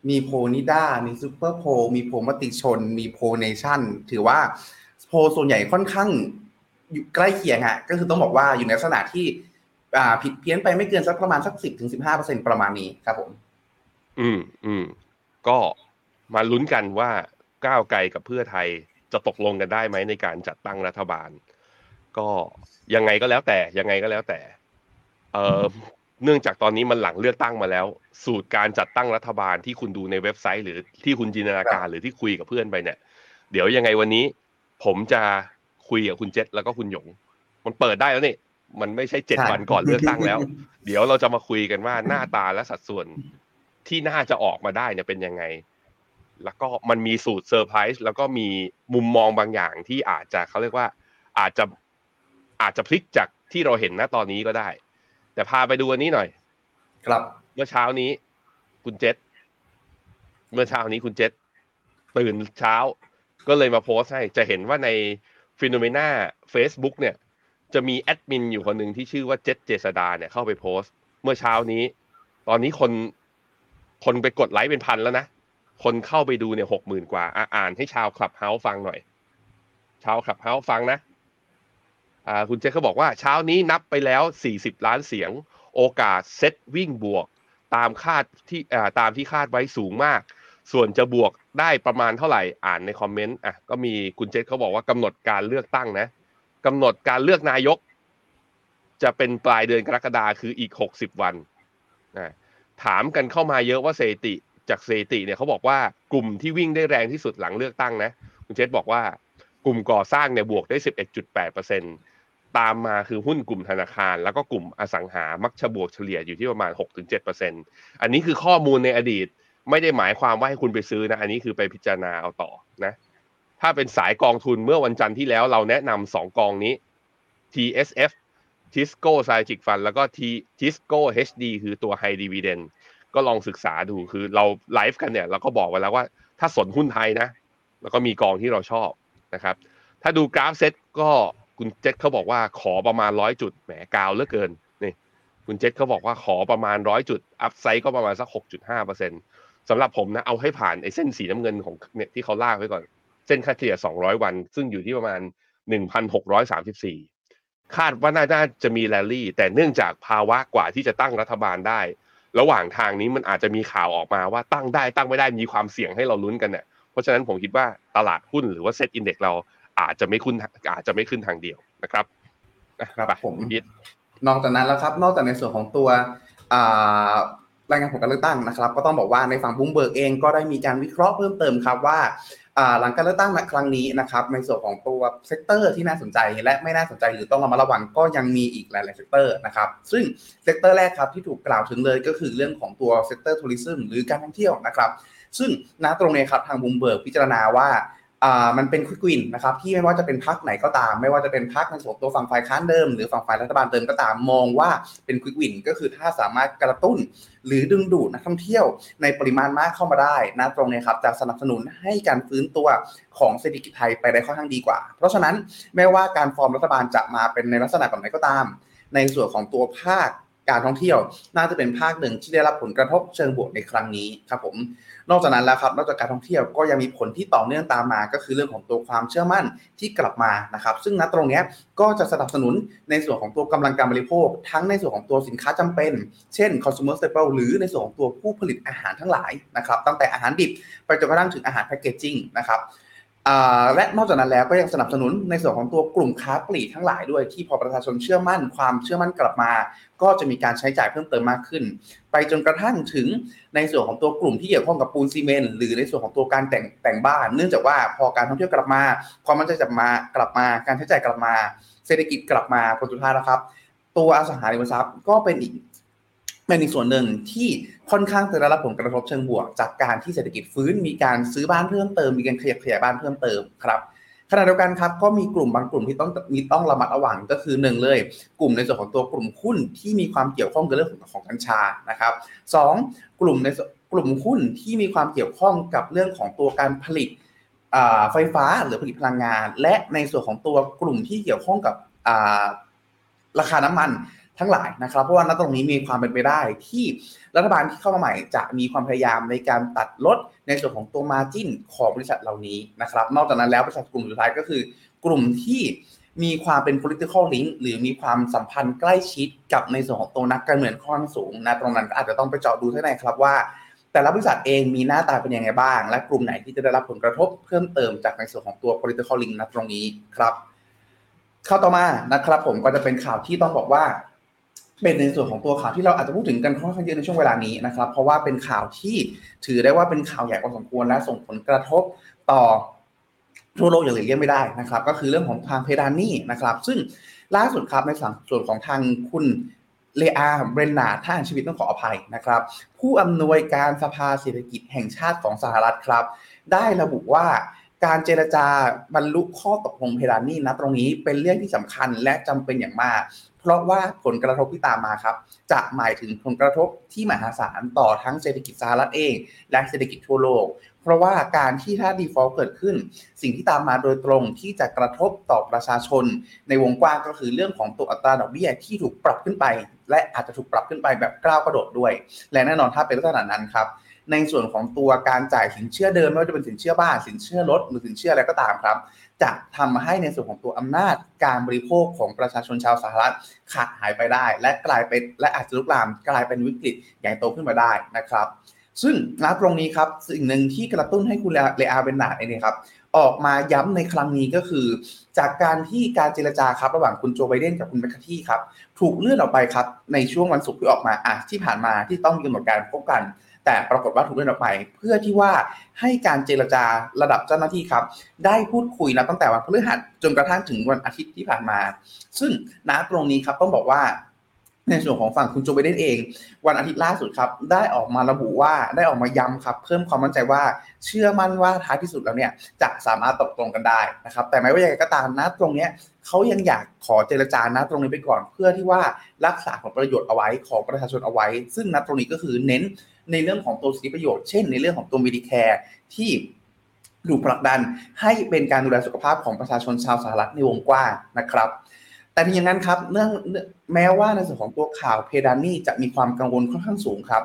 มีโพลนิด้ามีซูเปอร์โพลมีโพลมติชน มีโพลเนชั่น ถือว่าโพลส่วนใหญ่ค่อนข้างอยู่ใกล้เคียงฮะก็คือต้องบอกว่าอยู่ในลักษณะที่อ่าผิดเพี้ยนไปไม่เกินสักประมาณสักสิบถึงสิบห้าเปอร์เซ็นประมาณนี้ครับผม อืมอืมก็มาลุ้นกันว่าก้าวไกลกับเพื่อไทยจะตกลงกันได้ไหมในการจัดตั้งรัฐบาล ก็ยังไงก็แล้วแต่ยังไงก็แล้วแต่ เอ่อเนื่องจากตอนนี้มันหลังเลือกตั้งมาแล้ว สูตรการจัดตั้งรัฐบาลที่คุณดูในเว็บไซต์ หรือที่คุณจินตนาการหรือที่คุยกับเพื่อนไปเนี่ย เดี๋ยวยังไงวันนี้ ผมจะคุยกับคุณเจษแล้วก็คุณหยง มันเปิดได้แล้วนี่มันไม่ใช่เจ็ดใช่วันก่อนเลือกตั้งแล้ว เดี๋ยวเราจะมาคุยกันว่าหน้าตาและสัดส่วน ที่น่าจะออกมาได้เนี่ยเป็นยังไง แล้วก็มันมีสูตรเซอร์ไพรส์แล้วก็มีมุมมองบางอย่างที่อาจจะเขาเรียกว่าอาจจะอาจจะพลิกจากที่เราเห็นณตอนนี้ก็ได้ แต่พาไปดูอันนี้หน่อย ครับ เมื่อเช้านี้ คุณเจษเมื่อเช้านี้คุณเจษตื่นเช้า ก็เลยมาโพสต์ให้ จะเห็นว่าใน FINNOMENA Facebook เนี่ย จะมีแอดมินอยู่คนหนึ่งที่ชื่อว่าเจษเจษดาเนี่ยเข้าไปโพสต์ เมื่อเช้านี้ ตอนนี้คน คนไปกดไลค์เป็นพันแล้วนะ คนเข้าไปดูเนี่ยหกหมื่นกว่าอะอ่านให้ชาว Clubhouse ฟังหน่อย ชาว Clubhouse ฟังนะ อ่า คุณเจษเขาบอกว่าเช้านี้นับไปแล้ว40ล้านเสียง โอกาสเซตวิ่งบวก ตามคาดที่อ่าตามที่คาดไว้สูงมาก ส่วนจะบวกได้ประมาณเท่าไหร่ อ่านในคอมเมนต์ อะ ก็มีคุณเจษเขาบอกว่ากำหนดการเลือกตั้งนะกำหนดการเลือกนายก จะเป็นปลายเดือนกรกฎาคืออีก60วันนะ ถามกันเข้ามาเยอะว่าเศรษฐิจากเศรษฐิเนี่ยเขาบอกว่ากลุ่มที่วิ่งได้แรงที่สุดหลังเลือกตั้งนะคุณเจษบอกว่ากลุ่มก่อสร้างเนี่ยบวกได้ 11.8เปอร์เซ็นตามมาคือหุ้นกลุ่มธนาคาร แล้วก็กลุ่มอสังหามักจะบวกเฉลี่ยอยู่ที่ประมาณ 6-7เปอร์เซ็นอันนี้คือข้อมูลในอดีตไม่ได้หมายความว่าให้คุณไปซื้อนะ อันนี้คือไปพิจารณาเอาต่อนะ ถ้าเป็นสายกองทุนเมื่อวันจันทร์ที่แล้วเราแนะนำสองกองนี้ TSF Tisco Strategic Fund แล้วก็ T Tisco HD คือตัว High Dividend ก็ลองศึกษาดูคือเราไลฟ์กันเนี่ยเราก็บอกไว้แล้วว่าถ้าสนหุ้นไทยนะ แล้วก็มีกองที่เราชอบนะครับ ถ้าดูกราฟเซ็ตก็คุณเจษเขาบอกว่าขอประมาณร้อยจุดแหมกาวเหลือเกินนี่คุณเจษเขาบอกว่าขอประมาณร้อยจุด upside ก็ประมาณสักหกจุดห้าเปอร์เซ็นสำหรับผมนะเอาให้ผ่านไอ้เส้นสีน้ำเงินของเนี่ยที่เขาลากไว้ก่อน เส้นค่าเฉลี่ยสองร้อยวัน ซึ่งอยู่ที่ประมาณหนึ่งพันหกร้อยสามสิบสี่ คาดว่าน่าจะมีแรลลี่ แต่เนื่องจากภาวะกว่าที่จะตั้งรัฐบาลได้ ระหว่างทางนี้มันอาจจะมีข่าวออกมาว่าตั้งได้ตั้งไม่ได้มีความเสี่ยงให้เราลุ้นกันเนี่ยเพราะฉะนั้นผมคิดว่าตลาดหุ้นหรือว่า SET Index เราอาจจะไม่ขึ้นอาจจะไม่ขึ้นทางเดียวนะครับครับไปผมพีทนอกจากนั้นแล้วครับ นอกจากในส่วนของตัวอ่ารายงานผลการเลือกตั้งนะครับ ก็ต้องบอกว่าในฝั่งบูมเบิร์กเองก็ได้มีการวิเคราะห์เพิ่มเติมครับว่าอ่า หลังการเลือกตั้งครั้งนี้นะครับในส่วนของตัว sector ที่น่าสนใจและไม่น่าสนใจหรือต้องระมัดระวังก็ยังมีอีกหลาย ๆ sector นะครับซึ่ง sector แรกครับที่ถูกกล่าวถึงเลยก็คือเรื่องของตัว sector tourism หรือการท่องเที่ยวนะครับซึ่งณตรงนี้ครับทางบูมเบิร์กพิจารณาว่า มันเป็น quick win นะครับที่ไม่ว่าจะเป็นพรรคไหนก็ตาม ไม่ว่าจะเป็นพรรคในส่วนตัวฝั่งฝ่ายค้านเดิม หรือฝั่งฝ่ายรัฐบาลเดิมก็ตามมองว่าเป็น quick win ก็คือถ้าสามารถกระตุ้น หรือดึงดูดนักท่องเที่ยวในปริมาณมากเข้ามาได้นะตรงนี้ครับจะสนับสนุนให้การฟื้นตัวของเศรษฐกิจไทยไปได้ค่อนข้างดีกว่า เพราะฉะนั้นแม้ว่าการฟอร์มรัฐบาลจะมาเป็นในลักษณะแบบไหนก็ตาม ในส่วนของตัวภาคการท่องเที่ยว น่าจะเป็นภาคหนึ่งที่ได้รับผลกระทบเชิงบวกในครั้งนี้ครับผม นอกจากนั้นแล้วครับนอกจากการท่องเที่ยวก็ยังมีผลที่ต่อเนื่องตามมา ก็คือเรื่องของตัวความเชื่อมั่นที่กลับมานะครับ ซึ่งณตรงนี้ก็จะสนับสนุนในส่วนของตัวกำลังการบริโภค ทั้งในส่วนของตัวสินค้าจำเป็น เช่น consumer staple หรือในส่วนของตัวผู้ผลิตอาหารทั้งหลายนะครับ ตั้งแต่อาหารดิบไปจนกระทั่งถึงอาหารแพคเกจจิ้งนะครับ และนอกจากนั้นแล้วก็ยังสนับสนุนในส่วนของตัวกลุ่มค้าปลีกทั้งหลายด้วยที่พอประชาชนเชื่อมั่น ความเชื่อมั่นกลับมา ก็จะมีการใช้จ่ายเพิ่มเติมมากขึ้น ไปจนกระทั่งถึงในส่วนของตัวกลุ่มที่เกี่ยวข้องกับปูนซีเมนต์หรือในส่วนของตัวการแต่งแต่งบ้าน เนื่องจากว่าพอการท่องเที่ยวกลับมา ความมั่นใจกลับมากลับมา การใช้จ่ายกลับมา เศรษฐกิจกลับมาผลสุดท้ายแล้วครับ ตัวอสังหาริมทรัพย์ก็เป็นอีก เป็นอีกส่วนหนึ่งที่ค่อนข้างจะได้รับผลกระทบเชิงบวก จากการที่เศรษฐกิจฟื้นมีการซื้อบ้านเพิ่มเติมมีการขยับขยายบ้านเพิ่มเติมครับขณะเดียวกันครับก็มีกลุ่มบางกลุ่มที่ต้องมีต้องระมัดระวังก็คือหนึ่งเลย กลุ่มในส่วนของตัวกลุ่มหุ้นที่มีความเกี่ยวข้องกับเรื่องของของกัญชานะครับสองกลุ่มในกลุ่มหุ้นที่มีความเกี่ยวข้องกับเรื่องของตัวการผลิตไฟฟ้าหรือผลิตพลังงาน และในส่วนของตัวกลุ่มที่เกี่ยวข้องกับราคาน้ำมัน ทั้งหลายนะครับ เพราะว่าณตรงนี้มีความเป็นไปได้ที่รัฐบาลที่เข้ามาใหม่จะมีความพยายามในการตัดลดในส่วนของตัวมาจิ้นของบริษัทเหล่านี้นะครับ นอกจากนั้นแล้วบริษัทกลุ่มสุดท้ายก็คือกลุ่มที่มีความเป็น political link หรือมีความสัมพันธ์ใกล้ชิดกับในส่วนของตัวนักการเมืองค่อนข้างสูงนะตรงนั้นก็อาจจะต้องไปเจาะดูท่าในครับว่า แต่ละบริษัทเองมีหน้าตาเป็นยังไงบ้าง และกลุ่มไหนที่จะได้รับผลกระทบเพิ่มเติมจากในส่วนของตัว political link นะตรงนี้ครับข่าวต่อมานะครับผมก็จะเป็นข่าวที่ต้องบอกว่า เป็นในส่วนของตัวข่าวที่เราอาจจะพูดถึงกันค่อนข้างเยอะในช่วงเวลานี้นะครับ เพราะว่าเป็นข่าวที่ถือได้ว่าเป็นข่าวใหญ่พอสมควรและส่งผลกระทบต่อทั่วโลกอย่างหลีกเลี่ยงไม่ได้นะครับ ก็คือเรื่องของทางเพดานหนี้นะครับ ซึ่งล่าสุดครับในส่วนของทางคุณเลอาเบรนนาท่านชีวิตต้องขออภัยนะครับ ผู้อำนวยการสภาเศรษฐกิจแห่งชาติของสหรัฐครับ ได้ระบุว่าการเจรจาบรรลุข้อตกลงเพดานนี้นะตรงนี้เป็นเรื่องที่สำคัญและจำเป็นอย่างมาก เพราะว่าผลกระทบที่ตามมาครับ จะหมายถึงผลกระทบที่มหาศาลต่อทั้งเศรษฐกิจสหรัฐเอง และเศรษฐกิจทั่วโลก เพราะว่าการที่ถ้า default เกิดขึ้น สิ่งที่ตามมาโดยตรงที่จะกระทบต่อประชาชน ในวงกว้างก็คือเรื่องของตัวอัตราดอกเบี้ยที่ถูกปรับขึ้นไป และอาจจะถูกปรับขึ้นไปแบบก้าวกระโดดด้วย และแน่นอนถ้าเป็นลักษณะนั้นครับในส่วนของตัวการจ่ายสินเชื่อเดิมไม่ว่าจะเป็นสินเชื่อบ้านสินเชื่อรถหรือสินเชื่ออะไรก็ตามครับ จะทำให้ในส่วนของตัวอำนาจการบริโภคของประชาชนชาวสหรัฐขาดหายไปได้ และกลายเป็นและอาจจะลุกลามกลายเป็นวิกฤตใหญ่โตขึ้นมาได้นะครับ ซึ่งณตรงนี้ครับสิ่งหนึ่งที่กระตุ้นให้คุณเลอาเบนนาดเนี่ยครับออกมาย้ำในครั้งนี้ก็คือ จากการที่การเจรจาครับระหว่างคุณโจไบเดนกับคุณแมคคาที่ครับถูกเลื่อนออกไปครับในช่วงวันศุกร์ที่ออกมาอะที่ผ่านมาที่ต้องมีกำหนดการพบกัน แต่ปรากฏว่าถูกเลื่อนออกไป เพื่อที่ว่าให้การเจรจาระดับเจ้าหน้าที่ครับ ได้พูดคุยนะตั้งแต่วันพฤหัสจนกระทั่งถึงวันอาทิตย์ที่ผ่านมา ซึ่งณตรงนี้ครับต้องบอกว่าในส่วนของฝั่งคุณโจไบเดนเอง วันอาทิตย์ล่าสุดครับ ได้ออกมาระบุว่าได้ออกมาย้ำครับ เพิ่มความมั่นใจว่าเชื่อมั่นว่าท้ายที่สุดแล้วเนี่ยจะสามารถตกลงกันได้นะครับ แต่ไม่ว่าอย่างไรก็ตามนะตรงเนี้ย เขายังอยากขอเจรจานะตรงนี้ไปก่อน เพื่อที่ว่ารักษาผลประโยชน์เอาไว้ของประชาชนเอาไว้ ซึ่งณตรงนี้ก็คือเน้นในเรื่องของตัวสิทธิประโยชน์ เช่นในเรื่องของตัวมีดีแคร์ที่ถูกผลักดันให้เป็นการดูแลสุขภาพของประชาชนชาวสหรัฐในวงกว้างนะครับ แต่ทีอย่างนั้นครับเนื่องแม้ว่าในส่วนของตัวข่าวเพดานนี่จะมีความกังวลค่อนข้างสูงครับ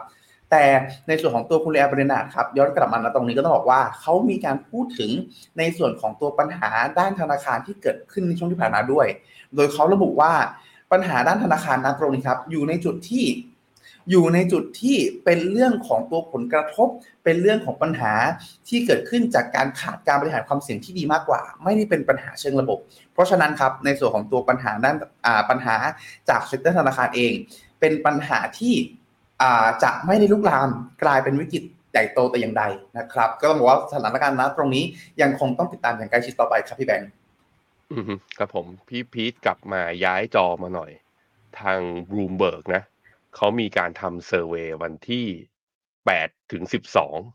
แต่ในส่วนของตัวคุณเลอาบรินาครับย้อนกลับมาตรงนี้ก็ต้องบอกว่าเขามีการพูดถึงในส่วนของตัวปัญหาด้านธนาคารที่เกิดขึ้นในช่วงที่ผ่านมาด้วย โดยเขาระบุว่าปัญหาด้านธนาคารณตรงนี้ครับ อยู่ในจุดที่อยู่ในจุดที่เป็นเรื่องของตัวผลกระทบ เป็นเรื่องของปัญหาที่เกิดขึ้นจากการขาดการบริหารความเสี่ยงที่ดีมากกว่า ไม่ได้เป็นปัญหาเชิงระบบ เพราะฉะนั้นครับในส่วนของตัวปัญหาด้านปัญหาจาก sector ธนาคารเอง เป็นปัญหาที่ จะไม่ได้ลุกลามกลายเป็นวิกฤตใหญ่โตแต่อย่างใดนะครับ ก็ต้องบอกว่าสถานการณ์ณตรงนี้ยังคงต้องติดตามอย่างใกล้ชิดต่อไปครับพี่แบงค์ครับผมพี่พีทกลับมาย้ายจอมาหน่อย ทางบลูมเบิร์กนะเขามีการทำเซอร์เวยวันที่8ถึง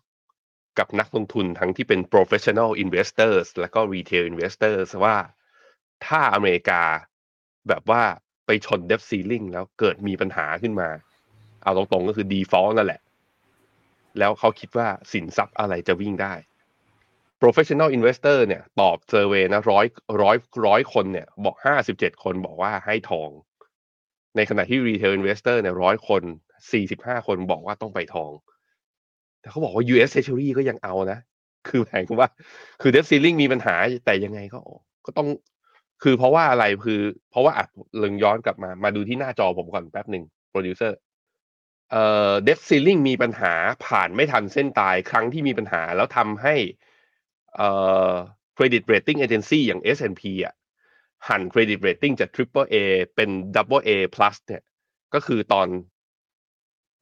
12 กับนักลงทุนทั้งที่เป็น professional investors แล้วก็ retail investors ว่าถ้าอเมริกาแบบว่าไปชน debt ceiling แล้วเกิดมีปัญหาขึ้นมา เอาตรงๆก็คือ default นั่นแหละ แล้วเขาคิดว่าสินทรัพย์อะไรจะวิ่งได้ professional investor เนี่ย ตอบเซอร์เวนะร้อยร้อยร้อยคนเนี่ย บอกห้าสิบเจ็ดคนบอกว่าให้ทอง ในขณะที่ retail investor เนี่ยร้อยคนสี่สิบห้าคนบอกว่าต้องไปทอง แต่เขาบอกว่า US Treasury ก็ยังเอานะ คือแผงว่า คือ debt ceiling มีปัญหาแต่ยังไงก็ก็ต้อง คือเพราะว่าอะไรคือ เพราะว่าอะเลิงย้อนกลับมามาดูที่หน้าจอผมก่อนแป๊บหนึ่งโปรดิวเซอร์ เอ่อ debt ceiling มีปัญหาผ่านไม่ทันเส้นตายครั้งที่มีปัญหาแล้วทำให้เอ่อ credit rating agency อย่าง S&P อะหัน credit rating จาก triple A เป็น double A plus เนี่ย ก็คือตอน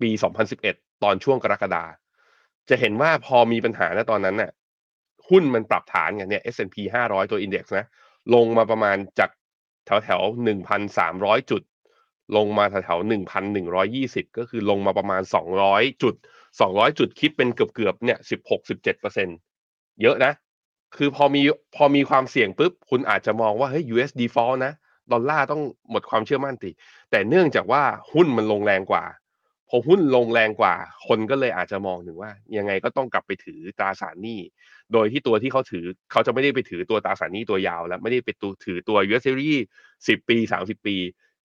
ปี 2011 ตอนช่วงกรกฎาจะเห็นว่าพอมีปัญหานะตอนนั้นน่ะหุ้นมันปรับฐานกันเนี่ย S&P 500 ตัว index นะ ลงมาประมาณจากแถวแถว1,300 จุด ลงมาแถวแถว1,120ก็คือลงมาประมาณ200จุด200จุดคิดเป็นเกือบเกือบเนี่ย16-17เจ็ดเปอร์เซ็นเยอะนะ คือพอมีพอมีความเสี่ยงปุ๊บ คุณอาจจะมองว่าเฮ้ย US default นะ ดอลลาร์ต้องหมดความเชื่อมั่นติ แต่เนื่องจากว่าหุ้นมันลงแรงกว่า พอหุ้นลงแรงกว่า คนก็เลยอาจจะมองถึงว่า ยังไงก็ต้องกลับไปถือตราสารหนี้ โดยที่ตัวที่เขาถือเขาจะไม่ได้ไปถือตัวตราสารหนี้ตัวยาว แล้วไม่ได้ไปตัวถือตัว US Treasury 10 ปี 30 ปี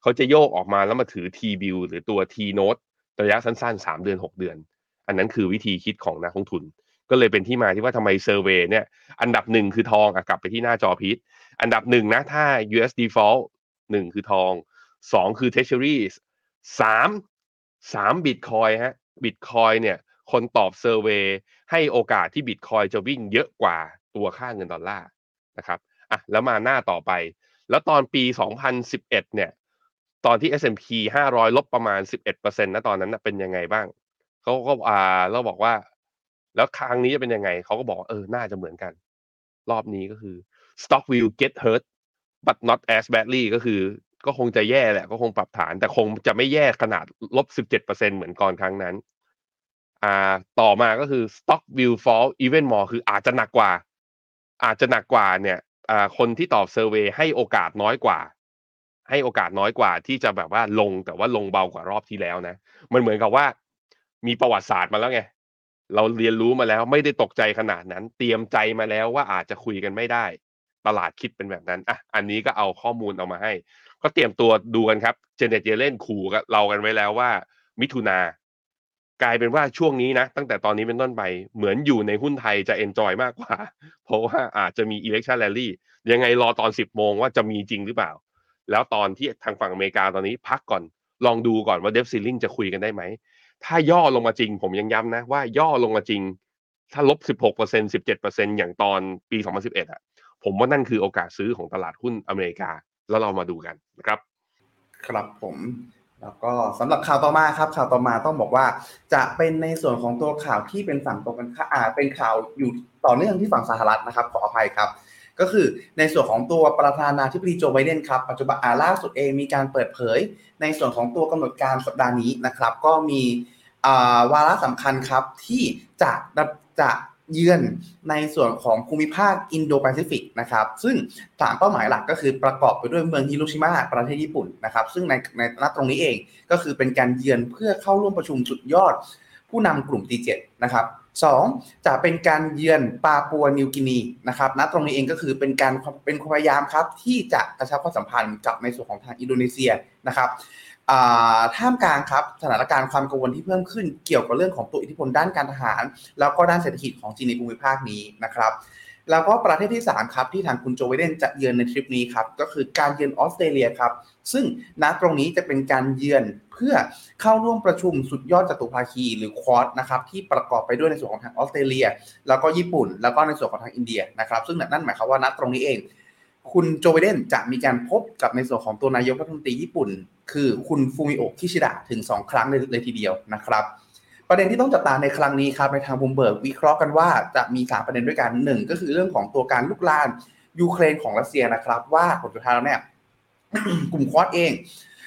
เขาจะโยกออกมาแล้วมาถือ T bill หรือตัว T note ระยะสั้นๆ 3 เดือน 6 เดือน อันนั้นคือวิธีคิดของนักลงทุน ก็เลยเป็นที่มาที่ว่าทำไม survey เนี่ย อันดับหนึ่งคือทอง อะกลับไปที่หน้าจอพีทอันดับหนึ่งนะถ้า US default หนึ่งคือทองสองคือ treasuries สามสามบิตคอยฮะบิตคอยเนี่ยคนตอบ survey ให้โอกาสที่บิตคอยจะวิ่งเยอะกว่าตัวค่าเงินดอลลาร์นะครับอะแล้วมาหน้าต่อไป แล้วตอนปี 2011 เนี่ย ตอนที่ S&P 500 ลบประมาณ 11%นะตอนนั้นนะเป็นยังไงบ้าง เขาก็อ่าเราบอกว่า แล้วครั้งนี้จะเป็นยังไง เขาก็บอกเออ น่าจะเหมือนกัน รอบนี้ก็คือ stock will get hurt but not as badly ก็คือ ก็คงจะแย่แหละ ก็คงปรับฐาน แต่คงจะไม่แย่ขนาดลบ 17%เหมือนก่อนครั้งนั้น อ่า ต่อมาก็คือ stock will fall even more คืออาจจะหนักกว่า อาจจะหนักกว่าเนี่ย อ่า คนที่ตอบเซอร์เวยให้โอกาสน้อยกว่า ให้โอกาสน้อยกว่าที่จะแบบว่าลงแต่ว่าลงเบากว่ารอบที่แล้วนะ มันเหมือนกับว่า มีประวัติศาสตร์มาแล้วไงเราเรียนรู้มาแล้วไม่ได้ตกใจขนาดนั้น เตรียมใจมาแล้วว่าอาจจะคุยกันไม่ได้ ตลาดคิดเป็นแบบนั้นอะอันนี้ก็เอาข้อมูลเอามาให้ ก็เตรียมตัวดูกันครับเจเน็ตเยเลนขู่กับเรากันไว้แล้วว่า มิถุนากลายเป็นว่าช่วงนี้นะ ตั้งแต่ตอนนี้เป็นต้นไปเหมือนอยู่ในหุ้นไทยจะ enjoy มากกว่า เพราะว่าอาจจะมี election rally ยังไงรอตอน 10 โมงว่าจะมีจริงหรือเปล่า แล้วตอนที่ทางฝั่งอเมริกาตอนนี้พักก่อน ลองดูก่อนว่า debt ceiling จะคุยกันได้ไหม ถ้าย่อลงมาจริง ผมยังย้ำนะว่าย่อลงมาจริง ถ้าลบ 16% 17%อย่างตอนปี 2011อะผมว่านั่นคือโอกาสซื้อของตลาดหุ้นอเมริกา แล้วเรามาดูกันนะครับ ครับผมแล้วก็สำหรับข่าวต่อมาครับข่าวต่อมาต้องบอกว่า จะเป็นในส่วนของตัวข่าวที่เป็นฝั่งตรงกันข้ามอ่าเป็นข่าวอยู่ต่อเนื่องที่ฝั่งสหรัฐนะครับขออภัยครับ ก็คือในส่วนของตัวประธานาธิบดีโจไบเดนครับปัจจุบันอาล่าสุดเองมีการเปิดเผย ในส่วนของตัวกำหนดการสัปดาห์นี้นะครับ ก็มีวาระสำคัญครับที่จะจะเยือนในส่วนของภูมิภาคอินโดแปซิฟิกนะครับ ซึ่งสามเป้าหมายหลักก็คือประกอบไปด้วยเมืองฮิโรชิมาประเทศญี่ปุ่นนะครับ ซึ่งในในณตรงนี้เองก็คือเป็นการเยือนเพื่อเข้าร่วมประชุมสุดยอดผู้นำกลุ่ม G7 นะครับ สองจะเป็นการเยือนปาปัวนิวกินีนะครับณตรงนี้เองก็คือเป็นการเป็นความพยายามครับ ที่จะกระชับความสัมพันธ์กับในส่วนของทางอินโดนีเซียนะครับท่ามกลางครับสถานการณ์ความกังวลที่เพิ่มขึ้นเกี่ยวกับเรื่องของตัวอิทธิพลด้านการทหาร แล้วก็ด้านเศรษฐกิจของจีนในภูมิภาคนี้นะครับแล้วก็ประเทศที่ 3 ครับ ที่ทางคุณโจไวเดนจะเยือนในทริปนี้ครับ ก็คือการเยือนออสเตรเลียครับ ซึ่งณตรงนี้จะเป็นการเยือน เพื่อเข้าร่วมประชุมสุดยอดจตุภาคีหรือควอดนะครับที่ประกอบไปด้วยในส่วนของทางออสเตรเลีย แล้วก็ญี่ปุ่น แล้วก็ในส่วนของทางอินเดียนะครับซึ่งนั่นหมายความว่าณตรงนี้เอง คุณโจไบเดนจะมีการพบกับในส่วนของตัวนายกรัฐมนตรีญี่ปุ่น คือคุณฟูมิโอะคิชิดะถึง 2 ครั้งเลยทีเดียวนะครับประเด็นที่ต้องจับตาในครั้งนี้ครับในทางบุมเบิร์กวิเคราะห์กันว่าจะมี3ประเด็นด้วยกันหนึ่งก็คือเรื่องของตัวการลุกลามยูเครนของรัสเซียนะครับ ว่าผลสุดท้ายแล้วเนี่ยกลุ่มควอดเอง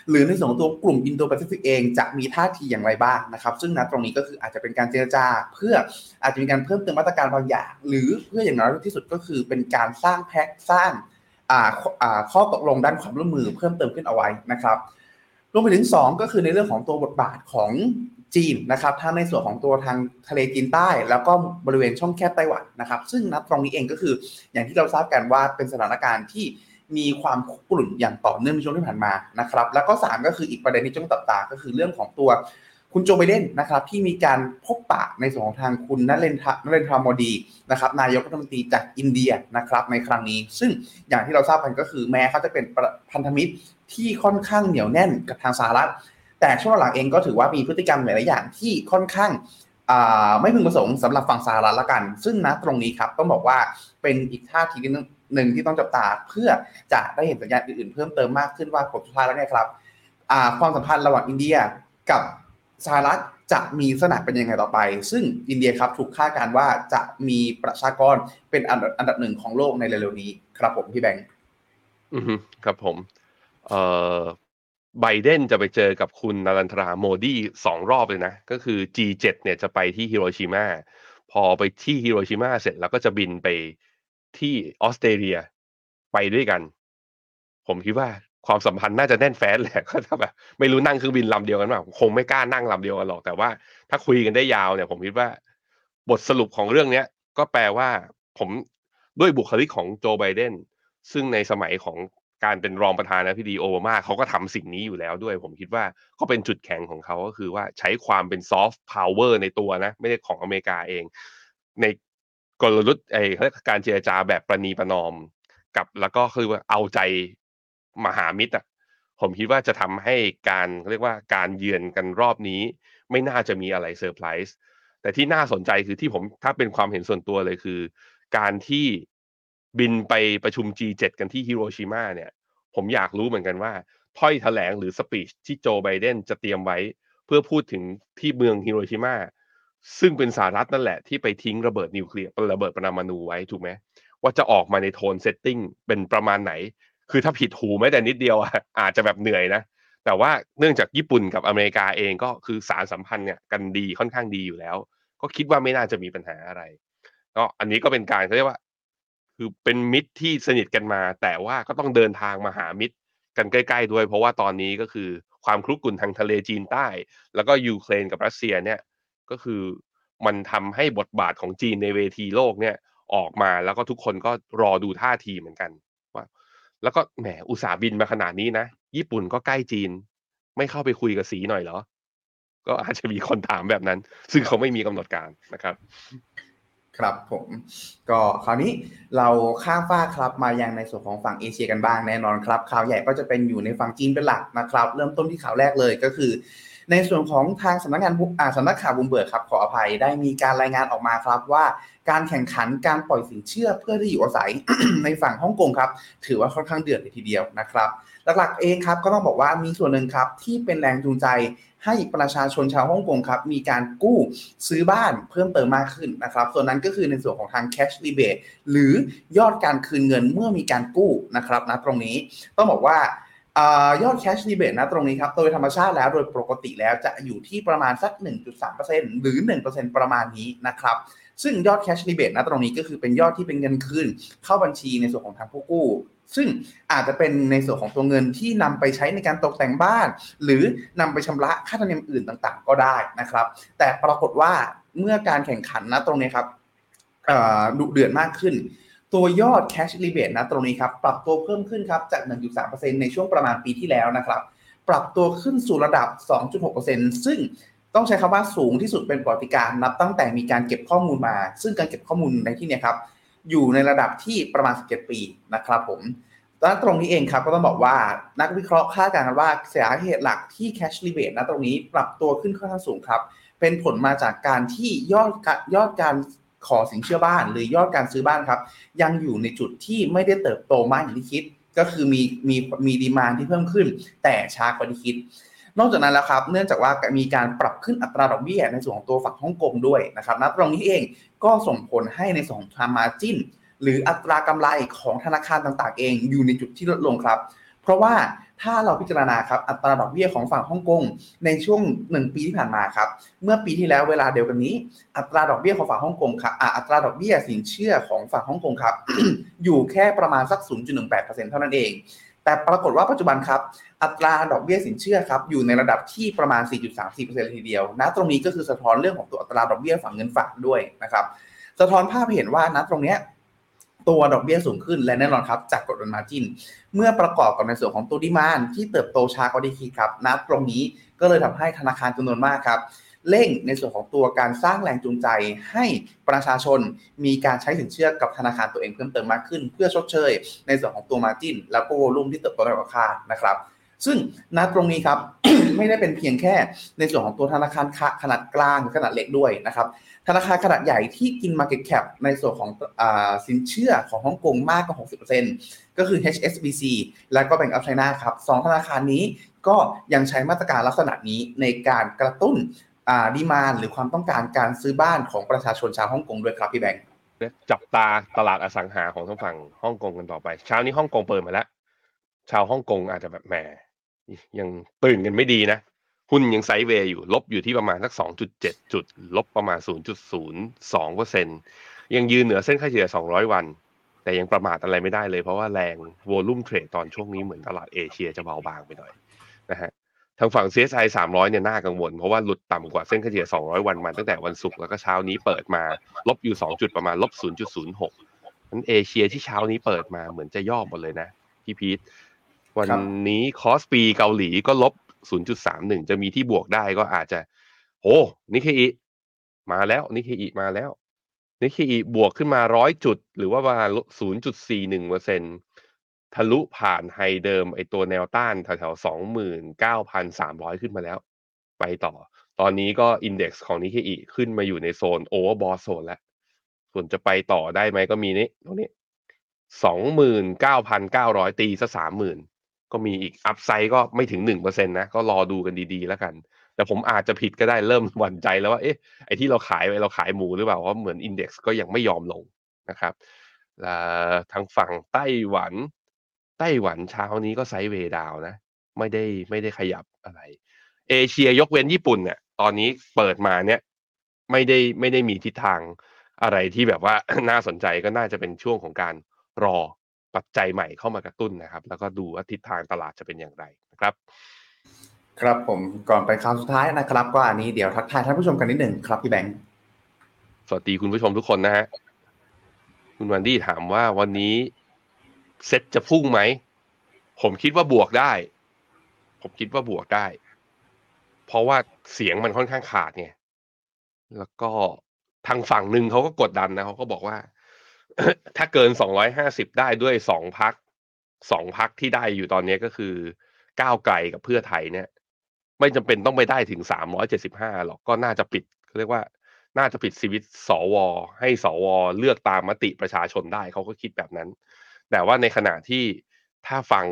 หรือในส่วนของตัวกลุ่มอินโดแปซิฟิกเองจะมีท่าทีอย่างไรบ้างนะครับซึ่งณตรงนี้ก็คืออาจจะเป็นการเจรจา เพื่ออาจจะมีการเพิ่มเติมมาตรการบางอย่าง หรือเพื่ออย่างน้อยที่สุดก็คือเป็นการสร้าง pact สร้างข้อตกลงด้านความร่วมมือเพิ่มเติมขึ้นเอาไว้นะครับรวมไปถึง 2 ก็คือในเรื่องของตัวบทบาทของจีนนะครับทั้งในส่วนของตัวทางทะเลจีนใต้ แล้วก็บริเวณช่องแคบไต้หวันนะครับ ซึ่งนัดตรงนี้เองก็คืออย่างที่เราทราบกันว่าเป็นสถานการณ์ที่ มีความกลุ่นอย่างต่อเนื่องในช่วงที่ผ่านมานะครับแล้วก็ 3 ก็คืออีกประเด็นที่ต้องตัดตาก็คือเรื่องของตัวคุณโจไบเดนนะครับที่มีการพบปะในส่วนของทางคุณนัเรนทนเรนทรามอดีนะครับนายกรัฐมนตรีจากอินเดียนะครับในครั้งนี้ ซึ่งอย่างที่เราทราบกันก็คือแม้เขาจะเป็นพันธมิตรที่ค่อนข้างเหนียวแน่นกับทางสหรัฐ แต่ช่วงหลังเองก็ถือว่ามีพฤติกรรมหลาย ๆ อย่างที่ค่อนข้างไม่พึงประสงค์สำหรับฝั่งสหรัฐละกัน ซึ่งณตรงนี้ครับต้องบอกว่าเป็นอีกท่าที หนึ่งที่ต้องจับตาเพื่อจะได้เห็นสัญญาณอื่นๆเพิ่มเติมมากขึ้นว่าผลสุดท้ายแล้วเนี่ยครับความสัมพันธ์ระหว่างอินเดียกับสหรัฐจะมีลักษณะเป็นยังไงต่อไป ซึ่งอินเดียครับถูกคาดการว่าจะมีประชากรเป็นอันดับอันดับหนึ่งของโลกในเร็วๆนี้ครับผมพี่แบงค์อือครับผมเอ่อไบเดนจะไปเจอกับคุณนารันทราโมดีสองรอบเลยนะ ก็คือ G7 เนี่ยจะไปที่ฮิโรชิมาพอไปที่ฮิโรชิมาเสร็จแล้วก็จะบินไป ที่ออสเตรเลียไปด้วยกัน ผมคิดว่าความสัมพันธ์น่าจะแน่นแฟ้นแหละก็ถ้าแบบไม่รู้นั่งเครื่องบินลำเดียวกันแบบคงไม่กล้านั่งลำเดียวกันหรอก แต่ว่าถ้าคุยกันได้ยาวเนี่ย ผมคิดว่า บทสรุปของเรื่องเนี้ย ก็แปลว่า ผมด้วยบุคลิกของโจไบเดนซึ่งในสมัยของการเป็นรองประธานาธิบดีโอบามาเขาก็ทำสิ่งนี้อยู่แล้วด้วย ผมคิดว่าก็เป็นจุดแข็งของเขาก็คือว่าใช้ความเป็นซอฟต์พาวเวอร์ในตัวนะ ไม่ได้ของอเมริกาเอง ใน กลยุทธ์ไอ้การเจรจาแบบประนีประนอม กับแล้วก็คือว่าเอาใจมหามิตรอะผมคิดว่าจะทำให้การเรียกว่าการเยือนกันรอบนี้ ไม่น่าจะมีอะไรเซอร์ไพรส์แต่ที่น่าสนใจคือที่ผมถ้าเป็นความเห็นส่วนตัวเลยคือ การที่บินไปประชุม G7 กันที่ฮิโรชิมาเนี่ย ผมอยากรู้เหมือนกันว่า ถ้อยแถลงหรือ speech ที่โจไบเดนจะเตรียมไว้ เพื่อพูดถึงที่เมืองฮิโรชิมา ซึ่งเป็นสหรัฐนั่นแหละที่ไปทิ้งระเบิดนิวเคลียร์ระเบิดปรมาณูไว้ถูกไหมว่าจะออกมาใน tone setting เป็นประมาณไหน คือถ้าผิดหูแม้แต่นิดเดียวอาจจะแบบเหนื่อยนะ แต่ว่าเนื่องจากญี่ปุ่นกับอเมริกาเองก็คือสานสัมพันธ์เนี่ยกันดีค่อนข้างดีอยู่แล้ว ก็คิดว่าไม่น่าจะมีปัญหาอะไรก็อันนี้ก็เป็นการเขาเรียกว่า คือเป็นมิตรที่สนิทกันมา แต่ว่าก็ต้องเดินทางมาหามิตรกันใกล้ ๆ ด้วย เพราะว่าตอนนี้ก็คือความคลุกกลุ่นทางทะเลจีนใต้ แล้วก็ยูเครนกับรัสเซียเนี่ย ก็คือมันทำให้บทบาทของจีนในเวทีโลกเนี่ยออกมาแล้วก็ทุกคนก็รอดูท่าทีเหมือนกันว่าแล้วก็แหมอุตสาห์บินมาขนาดนี้นะ ญี่ปุ่นก็ใกล้จีน ไม่เข้าไปคุยกับสีหน่อยเหรอ ก็อาจจะมีคนถามแบบนั้น ซึ่งเขาไม่มีกำหนดการนะครับ ครับผมก็คราวนี้เราข้ามฟ้าครับมายังในส่วนของฝั่งเอเชียกันบ้างแน่นอนครับข่าวใหญ่ก็จะเป็นอยู่ในฝั่งจีนเป็นหลักนะครับ เริ่มต้นที่ข่าวแรกเลยก็คือ ในส่วนของทางสำนักงานอ่าสำนักข่าวบุมเบิร์กครับขออภัยได้มีการรายงานออกมาครับว่าการแข่งขันการปล่อยสินเชื่อเพื่อที่อยู่อาศัยในฝั่งฮ่องกงครับ ถือว่าค่อนข้างเดือดเลยทีเดียวนะครับ หลักๆเองครับก็ต้องบอกว่ามีส่วนหนึ่งครับที่เป็นแรงจูงใจให้ประชาชนชาวฮ่องกงครับมีการกู้ซื้อบ้านเพิ่มเติมมากขึ้นนะครับ ส่วนนั้นก็คือในส่วนของทาง cash rebate หรือยอดการคืนเงินเมื่อมีการกู้นะครับนะตรงนี้ต้องบอกว่า ยอด cash rebate นะตรงนี้ครับ โดยธรรมชาติแล้วโดยปกติแล้วจะอยู่ที่ประมาณสัก 1.3%หรือ 1%ประมาณนี้นะครับ ซึ่งยอด cash rebate นะตรงนี้ก็คือเป็นยอดที่เป็นเงินคืน เข้าบัญชีในส่วนของทางผู้กู้ ซึ่งอาจจะเป็นในส่วนของตัวเงินที่นำไปใช้ในการตกแต่งบ้าน หรือนำไปชำระค่าธรรมเนียมอื่นต่างๆ ก็ได้นะครับ แต่ปรากฏว่าเมื่อการแข่งขันนะตรงนี้ครับดุเดือดมากขึ้น ตัวยอด cash rebate นะตรงนี้ครับปรับตัวเพิ่มขึ้นครับจาก 1.3%ในช่วงประมาณปีที่แล้วนะครับปรับตัวขึ้นสู่ระดับ 2.6%ซึ่งต้องใช้คำว่าสูงที่สุดเป็นปรติการนับตั้งแต่มีการเก็บข้อมูลมา ซึ่งการเก็บข้อมูลในที่นี้ครับอยู่ในระดับที่ประมาณ 17 ปีนะครับผมด้านตรงนี้เองครับก็ต้องบอกว่านักวิเคราะห์คาดการณ์ว่าสาเหตุหลักที่ cash rebate นะตรงนี้ปรับตัวขึ้นค่อนข้างสูงครับ เป็นผลมาจากการที่ยอดยอดการ ขอสินเชื่อบ้าน หรือยอดการซื้อบ้านครับ ยังอยู่ในจุดที่ไม่ได้เติบโตมากอย่างที่คิด ก็คือมีมีมีดีมานที่เพิ่มขึ้น แต่ช้ากว่าที่คิด นอกจากนั้นแล้วครับ เนื่องจากว่ามีการปรับขึ้นอัตราดอกเบี้ยในส่วนของตัวฝั่งฮ่องกงด้วยนะครับณตรงนี้เองก็ส่งผลให้ในส่วนของทามาจินหรืออัตรากำไรของธนาคารต่างๆ เองอยู่ในจุดที่ลดลงครับ เพราะว่า ถ้าเราพิจารณาครับอัตราดอกเบี้ยของฝั่งฮ่องกงในช่วง 1 ปีที่ผ่านมาครับเมื่อปีที่แล้วเวลาเดียวกันนี้ อัตราดอกเบี้ยของฝั่งฮ่องกงครับอัตราดอกเบี้ยสินเชื่อของฝั่งฮ่องกงครับอยู่แค่ประมาณสัก 0.18%เท่านั้นเอง แต่ปรากฏว่าปัจจุบันครับอัตราดอกเบี้ยสินเชื่อครับอยู่ในระดับที่ประมาณ 4.34%เลยทีเดียวนะตรงนี้ก็คือสะท้อนเรื่องของตัวอัตราดอกเบี้ยฝั่งเงินฝากด้วยนะครับสะท้อนภาพเห็นว่านะตรงเนี้ย ตัวดอกเบี้ยสูงขึ้นและแน่นอนครับจากกดดันมาจินเมื่อประกอบกับในส่วนของตัวดีมานที่เติบโตช้ากว่าที่คิดครับนับตรงนี้ก็เลยทำให้ธนาคารจำนวนมากครับเร่งในส่วนของตัวการสร้างแรงจูงใจให้ประชาชนมีการใช้สินเชื่อกับธนาคารตัวเองเพิ่มเติมมากขึ้น เพื่อชดเชย ในส่วนของตัวมาจินแล้วก็วอลุ่มที่เติบโตในราคานะครับ ซึ่งณตรงนี้ครับไม่ได้เป็นเพียงแค่ในส่วนของตัวธนาคารขนาดกลางขนาดเล็กด้วยนะครับ ธนาคารขนาดใหญ่ที่กิน Market Cap ในส่วนของอสินเชื่อของฮ่องกงมากกว่า 60%ก็คือ HSBC และก็ Bank of China ครับสองธนาคารนี้ก็ยังใช้มาตรการลักษณะนี้ในการกระตุ้นดีมานหรือความต้องการการซื้อบ้านของประชาชนชาวฮ่องกงด้วยครับพี่แบงค์จับตาตลาดอสังหาของทางฝั่งฮ่องกงกันต่อไป เช้านี้ฮ่องกงเปิดมาแล้ว ชาวฮ่องกงอาจจะแบบแหมยังตื่นกันไม่ดีนะ หุ้นยังไซด์เวย์อยู่ ลบอยู่ที่ประมาณสัก 2.7 จุด ลบประมาณ 0.02เปอร์เซ็นยังยืนเหนือเส้นค่าเฉลี่ย 200 วัน แต่ยังประมาทอะไรไม่ได้เลยเพราะว่าแรงโวลุ่มเทรดตอนช่วงนี้เหมือนตลาดเอเชียจะเบาบางไปหน่อยนะฮะทางฝั่ง CSI 300 เนี่ยน่ากังวล เพราะว่าหลุดต่ำกว่าเส้นค่าเฉลี่ย 200 วันมาตั้งแต่วันศุกร์แล้วก็เช้านี้เปิดมา ลบอยู่ 2 จุดประมาณลบ 0.06นั้นเอเชียที่เช้านี้เปิดมาเหมือนจะย่อหมดเลยนะพี่พีทวันนี้ KOSPI เกาหลีก็ลบ 0.31 จะมีที่บวกได้ก็อาจจะโอ้นิเคอิมาแล้วนิเคอิมาแล้วนิเคอิบวกขึ้นมาร้อยจุด หรือว่าประมาณ0.41เปอร์เซ็นทะลุผ่าน high เดิมไอตัวแนวต้านแถวๆ29,300 ขึ้นมาแล้ว ไปต่อ ตอนนี้ก็ index ของนิเคอิขึ้นมาอยู่ในโซน overbought zone แล้ว ส่วนจะไปต่อได้ไหมก็มีนี้ตรงนี้29,900ตีซะ30,000 ก็มีอีก upside ก็ไม่ถึงหนึ่งเปอร์เซ็นต์นะก็รอดูกันดีๆแล้วกัน แต่ผมอาจจะผิดก็ได้เริ่มหวั่นใจแล้วว่าเอ๊ะไอที่เราขายไปเราขายหมูหรือเปล่าเพราะเหมือน index ก็ยังไม่ยอมลงนะครับทางฝั่งไต้หวัน ไต้หวันเช้านี้ก็ sideway down นะ ไม่ได้ไม่ได้ขยับอะไร เอเชียยกเว้นญี่ปุ่นเนี่ยตอนนี้เปิดมาเนี่ยไม่ได้ไม่ได้มีทิศทางอะไรที่แบบว่าน่าสนใจก็น่าจะเป็นช่วงของการรอ ปัจจัยใหม่เข้ามากระตุ้นนะครับ แล้วก็ดูว่าทิศทางตลาดจะเป็นอย่างไรนะครับครับผมก่อนไปข่าวสุดท้ายนะครับ ก็อันนี้เดี๋ยวทักทายท่านผู้ชมกันนิดหนึ่งครับพี่แบงค์สวัสดีคุณผู้ชมทุกคนนะฮะคุณวันดี้ถามว่าวันนี้เซ็ตจะพุ่งไหม ผมคิดว่าบวกได้ ผมคิดว่าบวกได้ เพราะว่าเสียงมันค่อนข้างขาดไงแล้วก็ทางฝั่งหนึ่งเขาก็กดดันนะเขาก็บอกว่า ถ้าเกินสองร้อยห้าสิบได้ด้วยสองพักสองพักที่ได้อยู่ตอนนี้ก็คือก้าวไกลกับเพื่อไทยเนี่ย ไม่จำเป็นต้องไปได้ถึงสามร้อยเจ็ดสิบห้าหรอกก็น่าจะปิดเรียกว่าน่าจะปิดสวิตสวให้สวเลือกตามมติประชาชนได้เขาก็คิดแบบนั้น แต่ว่าในขณะที่ถ้าฟัง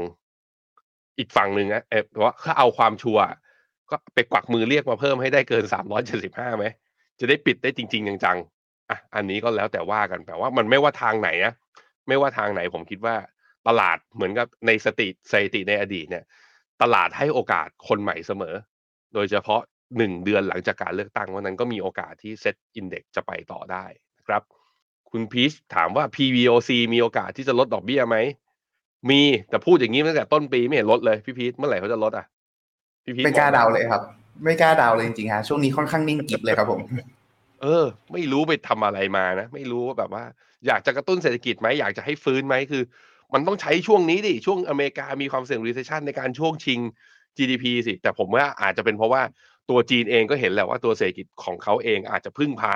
อีกฝั่งหนึ่งนะเออว่าถ้าเอาความชัวก็ไปกวักมือเรียกมาเพิ่มให้ได้เกินสามร้อยเจ็ดสิบห้าไหมจะได้ปิดได้จริง ๆ จัง อะอันนี้ก็แล้วแต่ว่ากันแต่ว่ามันไม่ว่าทางไหนนะไม่ว่าทางไหนผมคิดว่าตลาดเหมือนกับในสติสถิติในอดีตเนี่ย ตลาดให้โอกาสคนใหม่เสมอ โดยเฉพาะหนึ่งเดือนหลังจากการเลือกตั้งวันนั้นก็มีโอกาสที่เซ็ตอินเด็กจะไปต่อได้นะครับ คุณพีชถามว่า PVOC มีโอกาสที่จะลดดอกเบี้ยไหม มีแต่พูดอย่างนี้ตั้งแต่ต้นปีไม่เห็นลดเลยพี่พีชเมื่อไหร่เขาจะลดอะพี่พีชไม่กล้าเดาเลยครับ ไม่กล้าเดาเลยจริงๆฮะช่วงนี้ค่อนข้างนิ่งกิบเลยครับผม เออ ไม่รู้ไปทำอะไรมานะ ไม่รู้ว่าแบบว่า อยากจะกระตุ้นเศรษฐกิจไหมอยากจะให้ฟื้นไหมคือ มันต้องใช้ช่วงนี้ดิช่วงอเมริกามีความเสี่ยง recession ในการช่วงชิง GDP สิแต่ผมว่าอาจจะเป็นเพราะว่าตัวจีนเองก็เห็นแหละว่าตัวเศรษฐกิจของเขาเองอาจจะพึ่งพา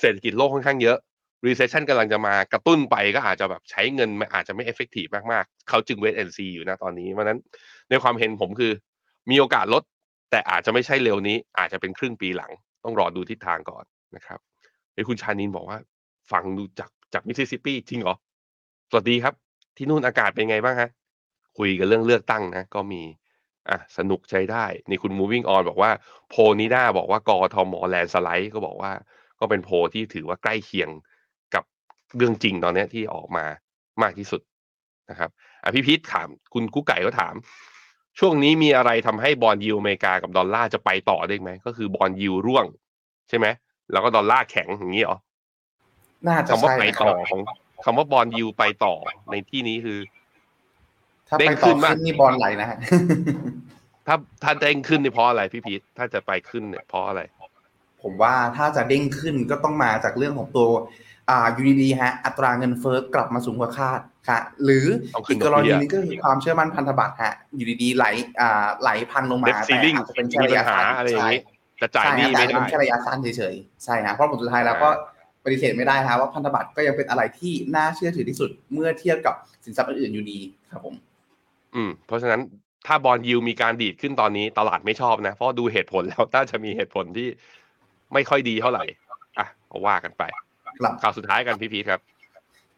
เศรษฐกิจโลกค่อนข้างเยอะ recession กำลังจะมากระตุ้นไปก็อาจจะแบบใช้เงินอาจจะไม่ effective มากๆเขาจึง wait and see อยู่นะตอนนี้เพราะนั้นในความเห็นผมคือ มีโอกาสลดแต่อาจจะไม่ใช่เร็วนี้ อาจจะเป็นครึ่งปีหลัง ต้องรอดูทิศทางก่อนนะครับเฮ้คุณชานินบอกว่า ฟังดูจากจากมิสซิสซิปปีจริงเหรอ สวัสดีครับ ที่นู่นอากาศเป็นไงบ้างฮะ คุยกันเรื่องเลือกตั้งนะ ก็มี อะ สนุกใช้ได้ นี่คุณ moving on บอกว่า โพนี้ด้าบอกว่ากอทอมอแลนสไลด์ก็บอกว่า ก็เป็นโพที่ถือว่าใกล้เคียงกับเรื่องจริงตอนนี้ที่ออกมามากที่สุดนะครับอะพี่พีทถาม คุณกุ๊กไก่ก็ถาม ช่วงนี้มีอะไรทำให้บอลยูอเมริกากับดอลลาร์จะไปต่อได้ไหม ก็คือบอลยูร่วง ใช่ไหม แล้วก็ดอลลาร์แข็งอย่างนี้เหรอน่าจะคำว่าใช่ไปนะคต่รัอบของคำว่าบอลยูไปต่อในที่นี้คือ ถ้าเด้ไปงต่ขึ้อนมากขึ้นนี่บอลไหลนะฮะถ้าถ้าเด้งขึ้นนี่เพราะอะไรพี่พีทถ้าจะไปขึ้นเนี่ยเพราะอะไร ผมว่าถ้าจะเด้งขึ้นก็ต้องมาจากเรื่องของตัว อ่ายูดีฮะอัตราเงินเฟ้อกลับมาสูงกว่าคาดค่ะหรือต้องขึ้อีนกกรณีดอกเบี้ยหนึงก็คือความเชื่อมั่นพันธบัตรฮะอยู่ดีๆไหลอ่าไหลพังลงมาเด t ซีลิงอาจจะเป็นแค่มีระปัญยะหาสั้นอะไรอย่างใช่นี้จะจ่ายใช่หนี้ฮะแต่ไม่อาจจะได้เป็นแค่ระยะสั้นเฉยๆใช่ฮะเพราะผลสุดท้ายแล้วก็ปฏิเสธไม่ได้ฮะว่าพันธบัตรก็ยังเป็นอะไรที่น่าเชื่อถือที่สุดเมื่อเทียบกับสินทรัพย์อื่นๆอยู่ดีครับผมอืมเพราะฉะนั้นถ้าบอลยูมีการดีดขึ้นตอนนี้ตลาดไม่ชอบนะ เพราะดูเหตุผลแล้วน่าจะมีเหตุผลที่ไม่ค่อยดีเท่าไหร่อะก็ว่ากันไป ครับข่าวสุดท้ายกันพี่พีทครับ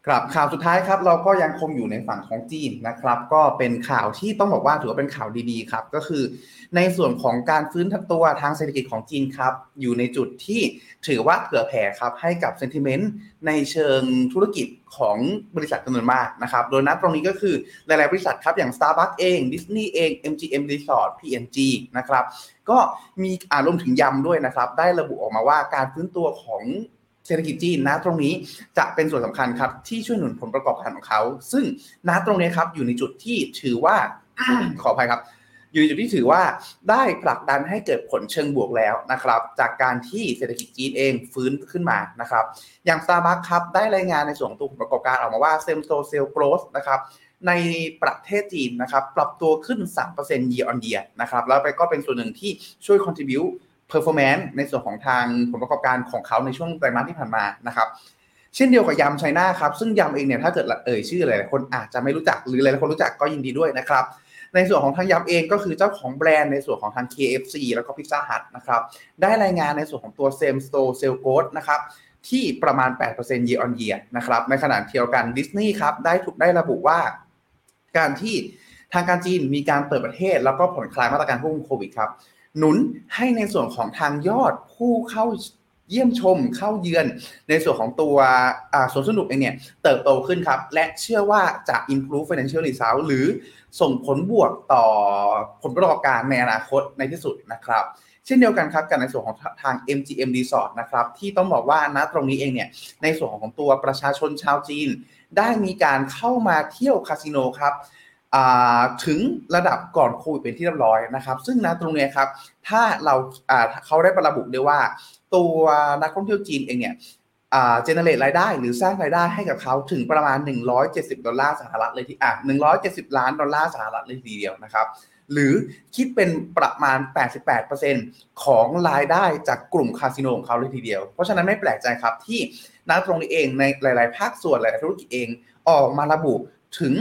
ครับข่าวสุดท้ายครับ เราก็ยังคงอยู่ในฝั่งของจีนนะครับ ก็เป็นข่าวที่ต้องบอกว่าถือว่าเป็นข่าวดีๆครับก็คือ ในส่วนของการฟื้นทัตัวทางเศรษฐกิจของจีนครับอยู่ในจุดที่ถือว่าเผื่อแผ่ครับให้กับเซนติเมนต์ในเชิงธุรกิจของบริษัทจำนวนมากนะครับโดยนัดตรงนี้ก็คือหลายๆบริษัทครับอย่าง Starbucks เอง Disney เอง MGM Resort P&G นะครับก็มีอารวมถึงยำด้วยนะครับ ได้ระบุออกมาว่าการฟื้นตัวของ เศรษฐกิจจีนนะตรงนี้จะเป็นส่วนสำคัญครับที่ช่วยหนุนผลประกอบการของเขา ซึ่งณตรงนี้ครับอยู่ในจุดที่ถือว่าขออภัยครับ อยู่ในจุดที่ถือว่าได้ผลักดันให้เกิดผลเชิงบวกแล้วนะครับ จากการที่เศรษฐกิจจีนเองฟื้นขึ้นมานะครับ อย่าง Starbucks ครับได้รายงานในส่วนของตัวผลประกอบการออกมาว่า same-store sales growth นะครับในประเทศจีนนะครับ ปรับตัวขึ้น 3% year on year นะครับ แล้วไปก็เป็นส่วนหนึ่งที่ช่วย contribute performance ในส่วนของทางผลประกอบการของเขาในช่วงไตรมาสที่ผ่านมานะครับเช่นเดียวกับยำไชน่าครับซึ่งยำเองเนี่ยถ้าเกิดเอ่ยชื่อหลายๆคนอาจจะไม่รู้จักหรือหลายๆคนรู้จักก็ยินดีด้วยนะครับในส่วนของทางยำเองก็คือเจ้าของแบรนด์ในส่วนของทาง KFC แล้วก็ Pizza Hut นะครับได้รายงานในส่วนของตัว Same Store Sales Growth นะครับที่ประมาณ 8% year on year นะครับในขณะเดียวกันดิสนีย์ครับได้ถูกได้ระบุว่า การที่ทางการจีนมีการเปิดประเทศ แล้วก็ผ่อนคลายมาตรการควบคุมโควิดครับ หนุนให้ในส่วนของทางยอดผู้เข้าเยี่ยมชมเข้าเยือนในส่วนของตัวสวนสนุกเองเนี่ยเติบโตขึ้นครับ และเชื่อว่าจะ improve financial result หรือส่งผลบวกต่อผลประกอบการในอนาคตในที่สุดนะครับ เช่นเดียวกันครับกับในส่วนของทาง MGM Resort นะครับที่ต้องบอกว่าณตรงนี้เองเนี่ยในส่วนของตัวประชาชนชาวจีน ได้มีการเข้ามาเที่ยวคาสิโนครับ ถึงระดับก่อนโควิดเป็นที่เรียบร้อยนะครับ ซึ่งณตรงนี้ครับ ถ้าเราเขาได้ระบุได้ว่า ตัวนักท่องเที่ยวจีนเองเนี่ย generate รายได้หรือสร้างรายได้ให้กับเขาถึงประมาณ 170 ดอลลาร์สหรัฐเลยที่อะ170 ล้านดอลลาร์สหรัฐเลยทีเดียวนะครับ หรือคิดเป็นประมาณ 88%ของรายได้จากกลุ่มคาสิโนของเขาเลยทีเดียว เพราะฉะนั้นไม่แปลกใจครับที่นักตรงนี้เองในหลาย ๆ ภาคส่วนหลายธุรกิจเองออกมาระบุถึง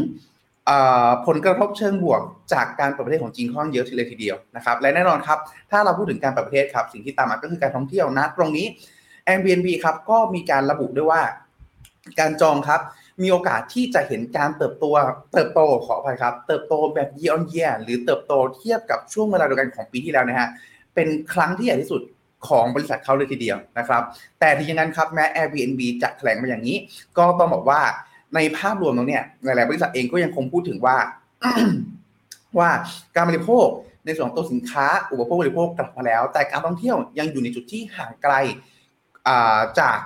ผลกระทบเชิงบวกจากการเปิดประเทศของจีนค่อนเยอะทีเลยทีเดียวนะครับและแน่นอนครับถ้าเราพูดถึงการเปิดประเทศครับสิ่งที่ตามมาก็คือการท่องเที่ยวนะตรงนี้ Airbnb ครับก็มีการระบุด้วยว่า การจองครับมีโอกาสที่จะเห็นการเติบโตเติบโตขออภัยครับ เติบโตแบบ year on year หรือเติบโตเทียบกับช่วงเวลาเดียวกันของปีที่แล้วนะฮะเป็นครั้งที่ใหญ่ที่สุดของบริษัทเขาเลยทีเดียวนะครับ แต่ทีอย่างนั้นครับแม้ Airbnb จะแถลงมาอย่างนี้ ก็ต้องบอกว่า ในภาพรวมตรงนี้หลายๆบริษัทเองก็ยังคงพูดถึงว่า ว่าการบริโภคในส่วนของตัวสินค้า อุปโภคบริโภคกลับมาแล้ว แต่การท่องเที่ยวยังอยู่ในจุดที่ห่างไกลจาก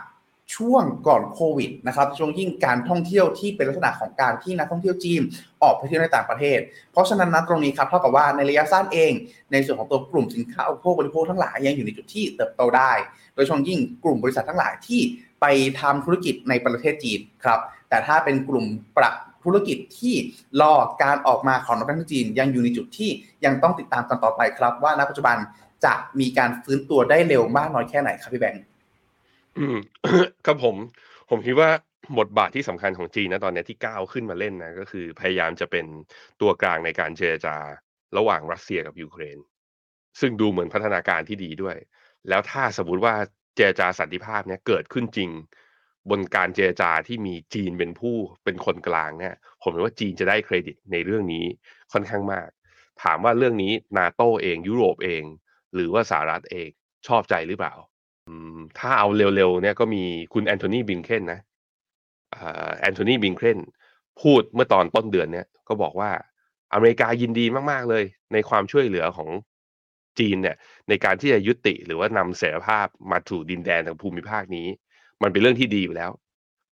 ช่วงก่อนโควิดนะครับช่วงยิ่งการท่องเที่ยวที่เป็นลักษณะของการที่นักท่องเที่ยวจีนออกไปเที่ยวในต่างประเทศ เพราะฉะนั้นนะตรงนี้ครับเท่ากับว่าในระยะสั้นเอง ในส่วนของตัวกลุ่มสินค้าอุปโภคบริโภคทั้งหลายยังอยู่ในจุดที่เติบโตได้ โดยเฉพาะยิ่งกลุ่มบริษัททั้งหลายที่ ไปทำธุรกิจในประเทศจีนครับ แต่ถ้าเป็นกลุ่มประธุรกิจที่รอการออกมาของนักท่องเที่ยวจีน ยังอยู่ในจุดที่ยังต้องติดตามกันต่อไปครับ ว่าณปัจจุบันจะมีการฟื้นตัวได้เร็วมากน้อยแค่ไหนครับพี่แบงค์อืมครับผม ผมคิดว่าบทบาทที่สำคัญของจีนนะตอนนี้ที่ก้าวขึ้นมาเล่นนะก็คือพยายามจะเป็นตัวกลางในการเจรจาระหว่างรัสเซียกับยูเครน ซึ่งดูเหมือนพัฒนาการที่ดีด้วย แล้วถ้าสมมติว่า เจรจาสันติภาพเนี้ยเกิดขึ้นจริง บนการเจรจาที่มีจีนเป็นผู้เป็นคนกลางเนี่ย ผมเห็นว่าจีนจะได้เครดิตในเรื่องนี้ค่อนข้างมาก ถามว่าเรื่องนี้นาโตเองยุโรปเอง หรือว่าสหรัฐเองชอบใจหรือเปล่าถ้าเอาเร็วๆเนี่ยก็มีคุณแอนโทนีบลิงเคนนะแอนโทนีบลิงเคนพูดเมื่อตอนต้นเดือนเนี่ยก็บอกว่าอเมริกายินดีมากๆเลย ในความช่วยเหลือของ จีนเนี่ยในการที่จะยุติหรือว่านำเสรีภาพมาถูดินแดนทางภูมิภาคนี้ มันเป็นเรื่องที่ดีอยู่แล้ว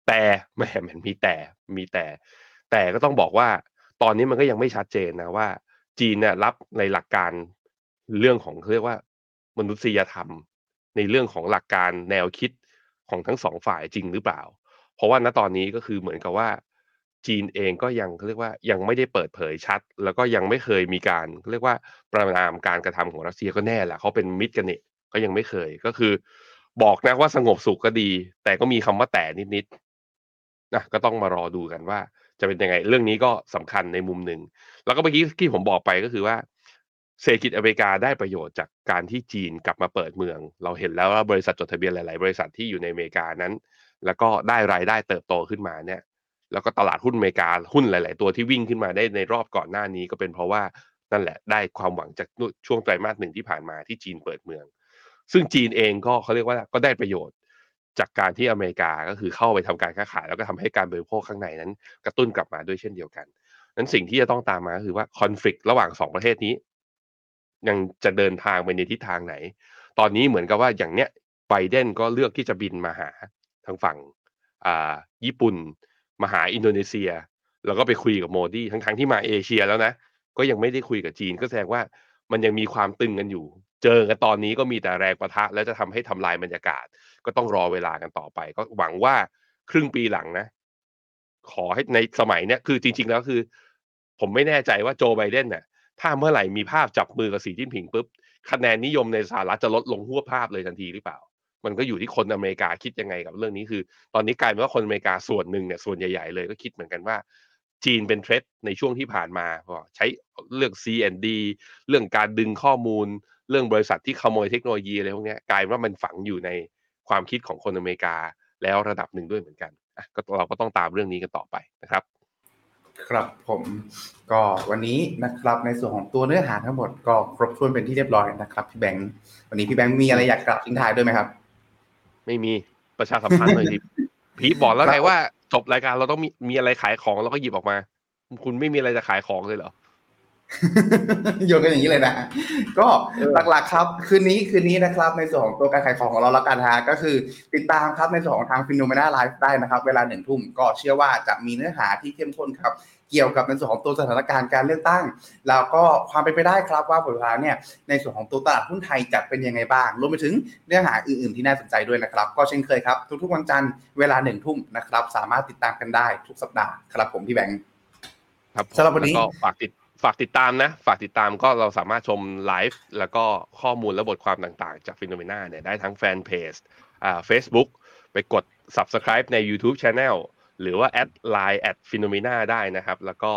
แต่แม่มันมีแต่มีแต่ แต่ก็ต้องบอกว่า ตอนนี้มันก็ยังไม่ชัดเจนนะว่า จีนเนี่ยรับในหลักการเรื่องของเรียกว่า มนุษยธรรม ในเรื่องของหลักการแนวคิดของทั้งสองฝ่ายจริงหรือเปล่า เพราะว่าณตอนนี้ก็คือเหมือนกับว่า จีนเองก็ยังเรียกว่ายังไม่ได้เปิดเผยชัด แล้วก็ยังไม่เคยมีการเรียกว่าประนามการกระทำของรัสเซียก็แน่แหละเขาเป็นมิตรกันเนี่ยก็ยังไม่เคยก็คือ บอกนะว่าสงบสุขก็ดี แต่ก็มีคำว่าแต่นิดๆนะก็ต้องมารอดูกันว่า จะเป็นยังไง เรื่องนี้ก็สำคัญในมุมหนึ่งแล้วก็เมื่อกี้ที่ผมบอกไปก็คือว่าเศรษฐกิจอเมริกาได้ประโยชน์จากการที่จีนกลับมาเปิดเมือง เราเห็นแล้วว่าบริษัทจดทะเบียนหลาย ๆ บริษัทที่อยู่ในอเมริกานั้น แล้วก็ได้รายได้เติบโตขึ้นมาเนี่ย แล้วก็ตลาดหุ้นอเมริกาหุ้นหลาย ๆ ตัวที่วิ่งขึ้นมาได้ในรอบก่อนหน้านี้ก็เป็นเพราะว่านั่นแหละได้ความหวังจากช่วงไตรมาสหนึ่งที่ผ่านมาที่จีนเปิดเมือง ซึ่งจีนเองก็เขาเรียกว่าก็ได้ประโยชน์จากการที่อเมริกาก็คือเข้าไปทำการค้าขาย แล้วก็ทำให้การบริโภคข้างในนั้น กระตุ้นกลับมาด้วยเช่นเดียวกัน นั้นสิ่งที่จะต้องตามมาคือว่าคอน FLICT ระหว่างสองประเทศนี้ ยังจะเดินทางไปในทิศทางไหน ตอนนี้เหมือนกับว่าอย่างเนี้ยไบเดนก็เลือกที่จะบินมาหาทางฝั่งอ่าญี่ปุ่น มาหาอินโดนีเซีย แล้วก็ไปคุยกับโมดีทั้งๆทที่มาเอเชียแล้วนะ ก็ยังไม่ได้คุยกับจีน ก็แสดงว่ามันยังมีความตึงกันอยู่ เจอกันตอนนี้ก็มีแต่แรงประทะ และจะทำให้ทำลายบรรยากาศ ก็ต้องรอเวลากันต่อไป ก็หวังว่าครึ่งปีหลังนะ ขอให้ในสมัยเนี้ยคือจริง ๆ แล้วคือ ผมไม่แน่ใจว่าโจไบเดนเนี่ยถ้าเมื่อไหร่มีภาพจับมือกับสีจิ้นผิงปุ๊บคะแนนนิยมในสหรัฐจะลดลงหัวภาพเลยทันทีหรือเปล่า มันก็อยู่ที่คนอเมริกาคิดยังไงกับเรื่องนี้คือ ตอนนี้กลายเป็นว่าคนอเมริกาส่วนหนึ่งเนี่ยส่วนใหญ่ๆเลยก็คิดเหมือนกันว่า จีนเป็นเทรดในช่วงที่ผ่านมาใช้เรื่อง C&D เรื่องการดึงข้อมูล เรื่องบริษัทที่ขโมยเทคโนโลยีอะไรพวกนี้กลายว่ามันฝังอยู่ในความคิดของคนอเมริกาแล้วระดับหนึ่งด้วยเหมือนกันก็เราก็ต้องตามเรื่องนี้กันต่อไปนะครับ ครับผมก็วันนี้นะครับในส่วนของตัวเนื้อหาทั้งหมดก็ครบถ้วนเป็นที่เรียบร้อยนะครับพี่แบงค์วันนี้พี่แบงค์มีอะไรอยากกล่าวทิ้งท้ายด้วยไหมครับ ไม่มีประชาสัมพันธ์เลยทีพีบอกแล้วไงว่าจบรายการเราต้องมีมีอะไรขายของเราก็หยิบออกมา คุณไม่มีอะไรจะขายของเลยเหรอโยนกันอย่างนี้เลยนะ ก็หลักๆครับ คืนนี้คืนนี้นะครับ ในส่วนของตัวการขายของของเราแล้วกันฮะก็คือติดตามครับในส่วนของทาง FINNOMENA Live ได้นะครับ เวลาหนึ่งทุ่มก็เชื่อว่าจะมีเนื้อหาที่เข้มข้นครับ เกี่ยวกับในส่วนของตัวสถานการณ์การเลือกตั้ง แล้วก็ความเป็นไปได้ครับว่าผลลัพธ์เนี่ยในส่วนของตัวตลาดหุ้นไทยจะเป็นยังไงบ้าง รวมไปถึงเนื้อหาอื่นๆที่น่าสนใจด้วยนะครับ ก็เช่นเคยครับ ทุกๆวันจันทร์เวลาหนึ่งทุ่มนะครับ สามารถติดตามกันได้ทุกสัปดาห์ครับผมพี่แบงค์ครับผมสำหรับวันนี้แล้ก็ฝากติดฝากติดตามนะ ฝากติดตามก็เราสามารถชมไลฟ์แล้วก็ข้อมูลและบทความต่างๆ จาก FINNOMENA เนี่ยได้ทั้งแฟนเพจอ่า Facebook ไปกด Subscribe ใน YouTube Channel หรือว่า add LINE @FINNOMENA ได้นะครับ แล้วก็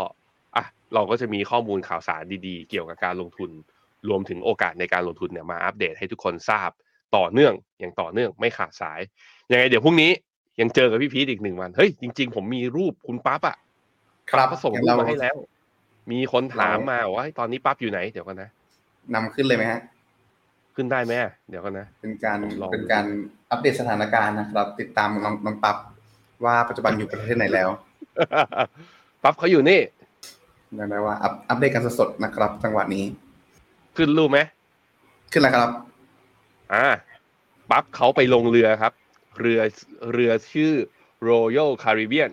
อะเราก็จะมีข้อมูลข่าวสารดีๆ เกี่ยวกับการลงทุน รวมถึงโอกาสในการลงทุนเนี่ยมาอัปเดตให้ทุกคนทราบต่อเนื่องอย่างต่อเนื่องไม่ขาดสายยังไงเดี๋ยวพรุ่งนี้ยังเจอกับพี่พีทอีกหนึ่งวันเฮ้ยจริง ๆ ผมมีรูปคุณปั๊บอะครับเขาส่งงั้นรูปเรามาให้แล้ว มีคนถามเรามาว่าเฮ้ยตอนนี้ปั๊บอยู่ไหนเดี๋ยวกันนะนำขึ้นเลยไหมฮะ ขึ้นได้ไหมเดี๋ยวกันนะ เป็นการลองเป็นการอัปเดตสถานการณ์นะครับ ติดตามน้องน้องปั๊บ ว่าปัจจุบันอยู่ประเทศไหนแล้วปั๊บเขาอยู่นี่เรียกได้ว่าอัปอัปเดตกันสดๆนะครับ จังหวะนี้ ขึ้นรูปไหมขึ้นแล้วครับ อ่าปั๊บเขาไปลงเรือครับ เรือเรือชื่อ Royal Caribbean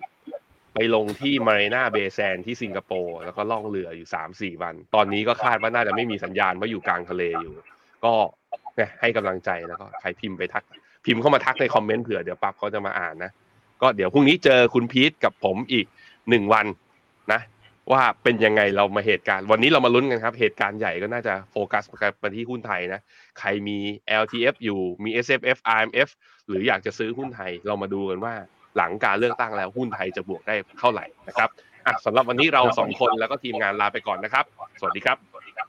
ไปลงที่ Marina Bay Sands ที่สิงคโปร์แล้วก็ล่องเรืออยู่สามสี่วัน ตอนนี้ก็คาดว่าน่าจะไม่มีสัญญาณว่าอยู่กลางทะเลอยู่ ก็เนี่ยให้กำลังใจแล้วก็ใครพิมพ์ไปทัก พิมพ์เข้ามาทักในคอมเมนต์เผื่อเดี๋ยวปั๊บเขาจะมาอ่านนะ ก็เดี๋ยวพรุ่งนี้เจอคุณพีทกับผมอีกหนึ่งวันนะ ว่าเป็นยังไงเรามาเหตุการณ์ วันนี้เรามาลุ้นกันครับ เหตุการณ์ใหญ่ก็น่าจะโฟกัสไปที่หุ้นไทยนะ ใครมี LTF อยู่มี SFF RMF หรืออยากจะซื้อหุ้นไทยเรามาดูกันว่าหลังการเลือกตั้งแล้วหุ้นไทยจะบวกได้เท่าไหร่นะครับอะสำหรับวันนี้เราสองคนแล้วก็ทีมงานลาไปก่อนนะครับ สวัสดีครับ สวัสดีครับ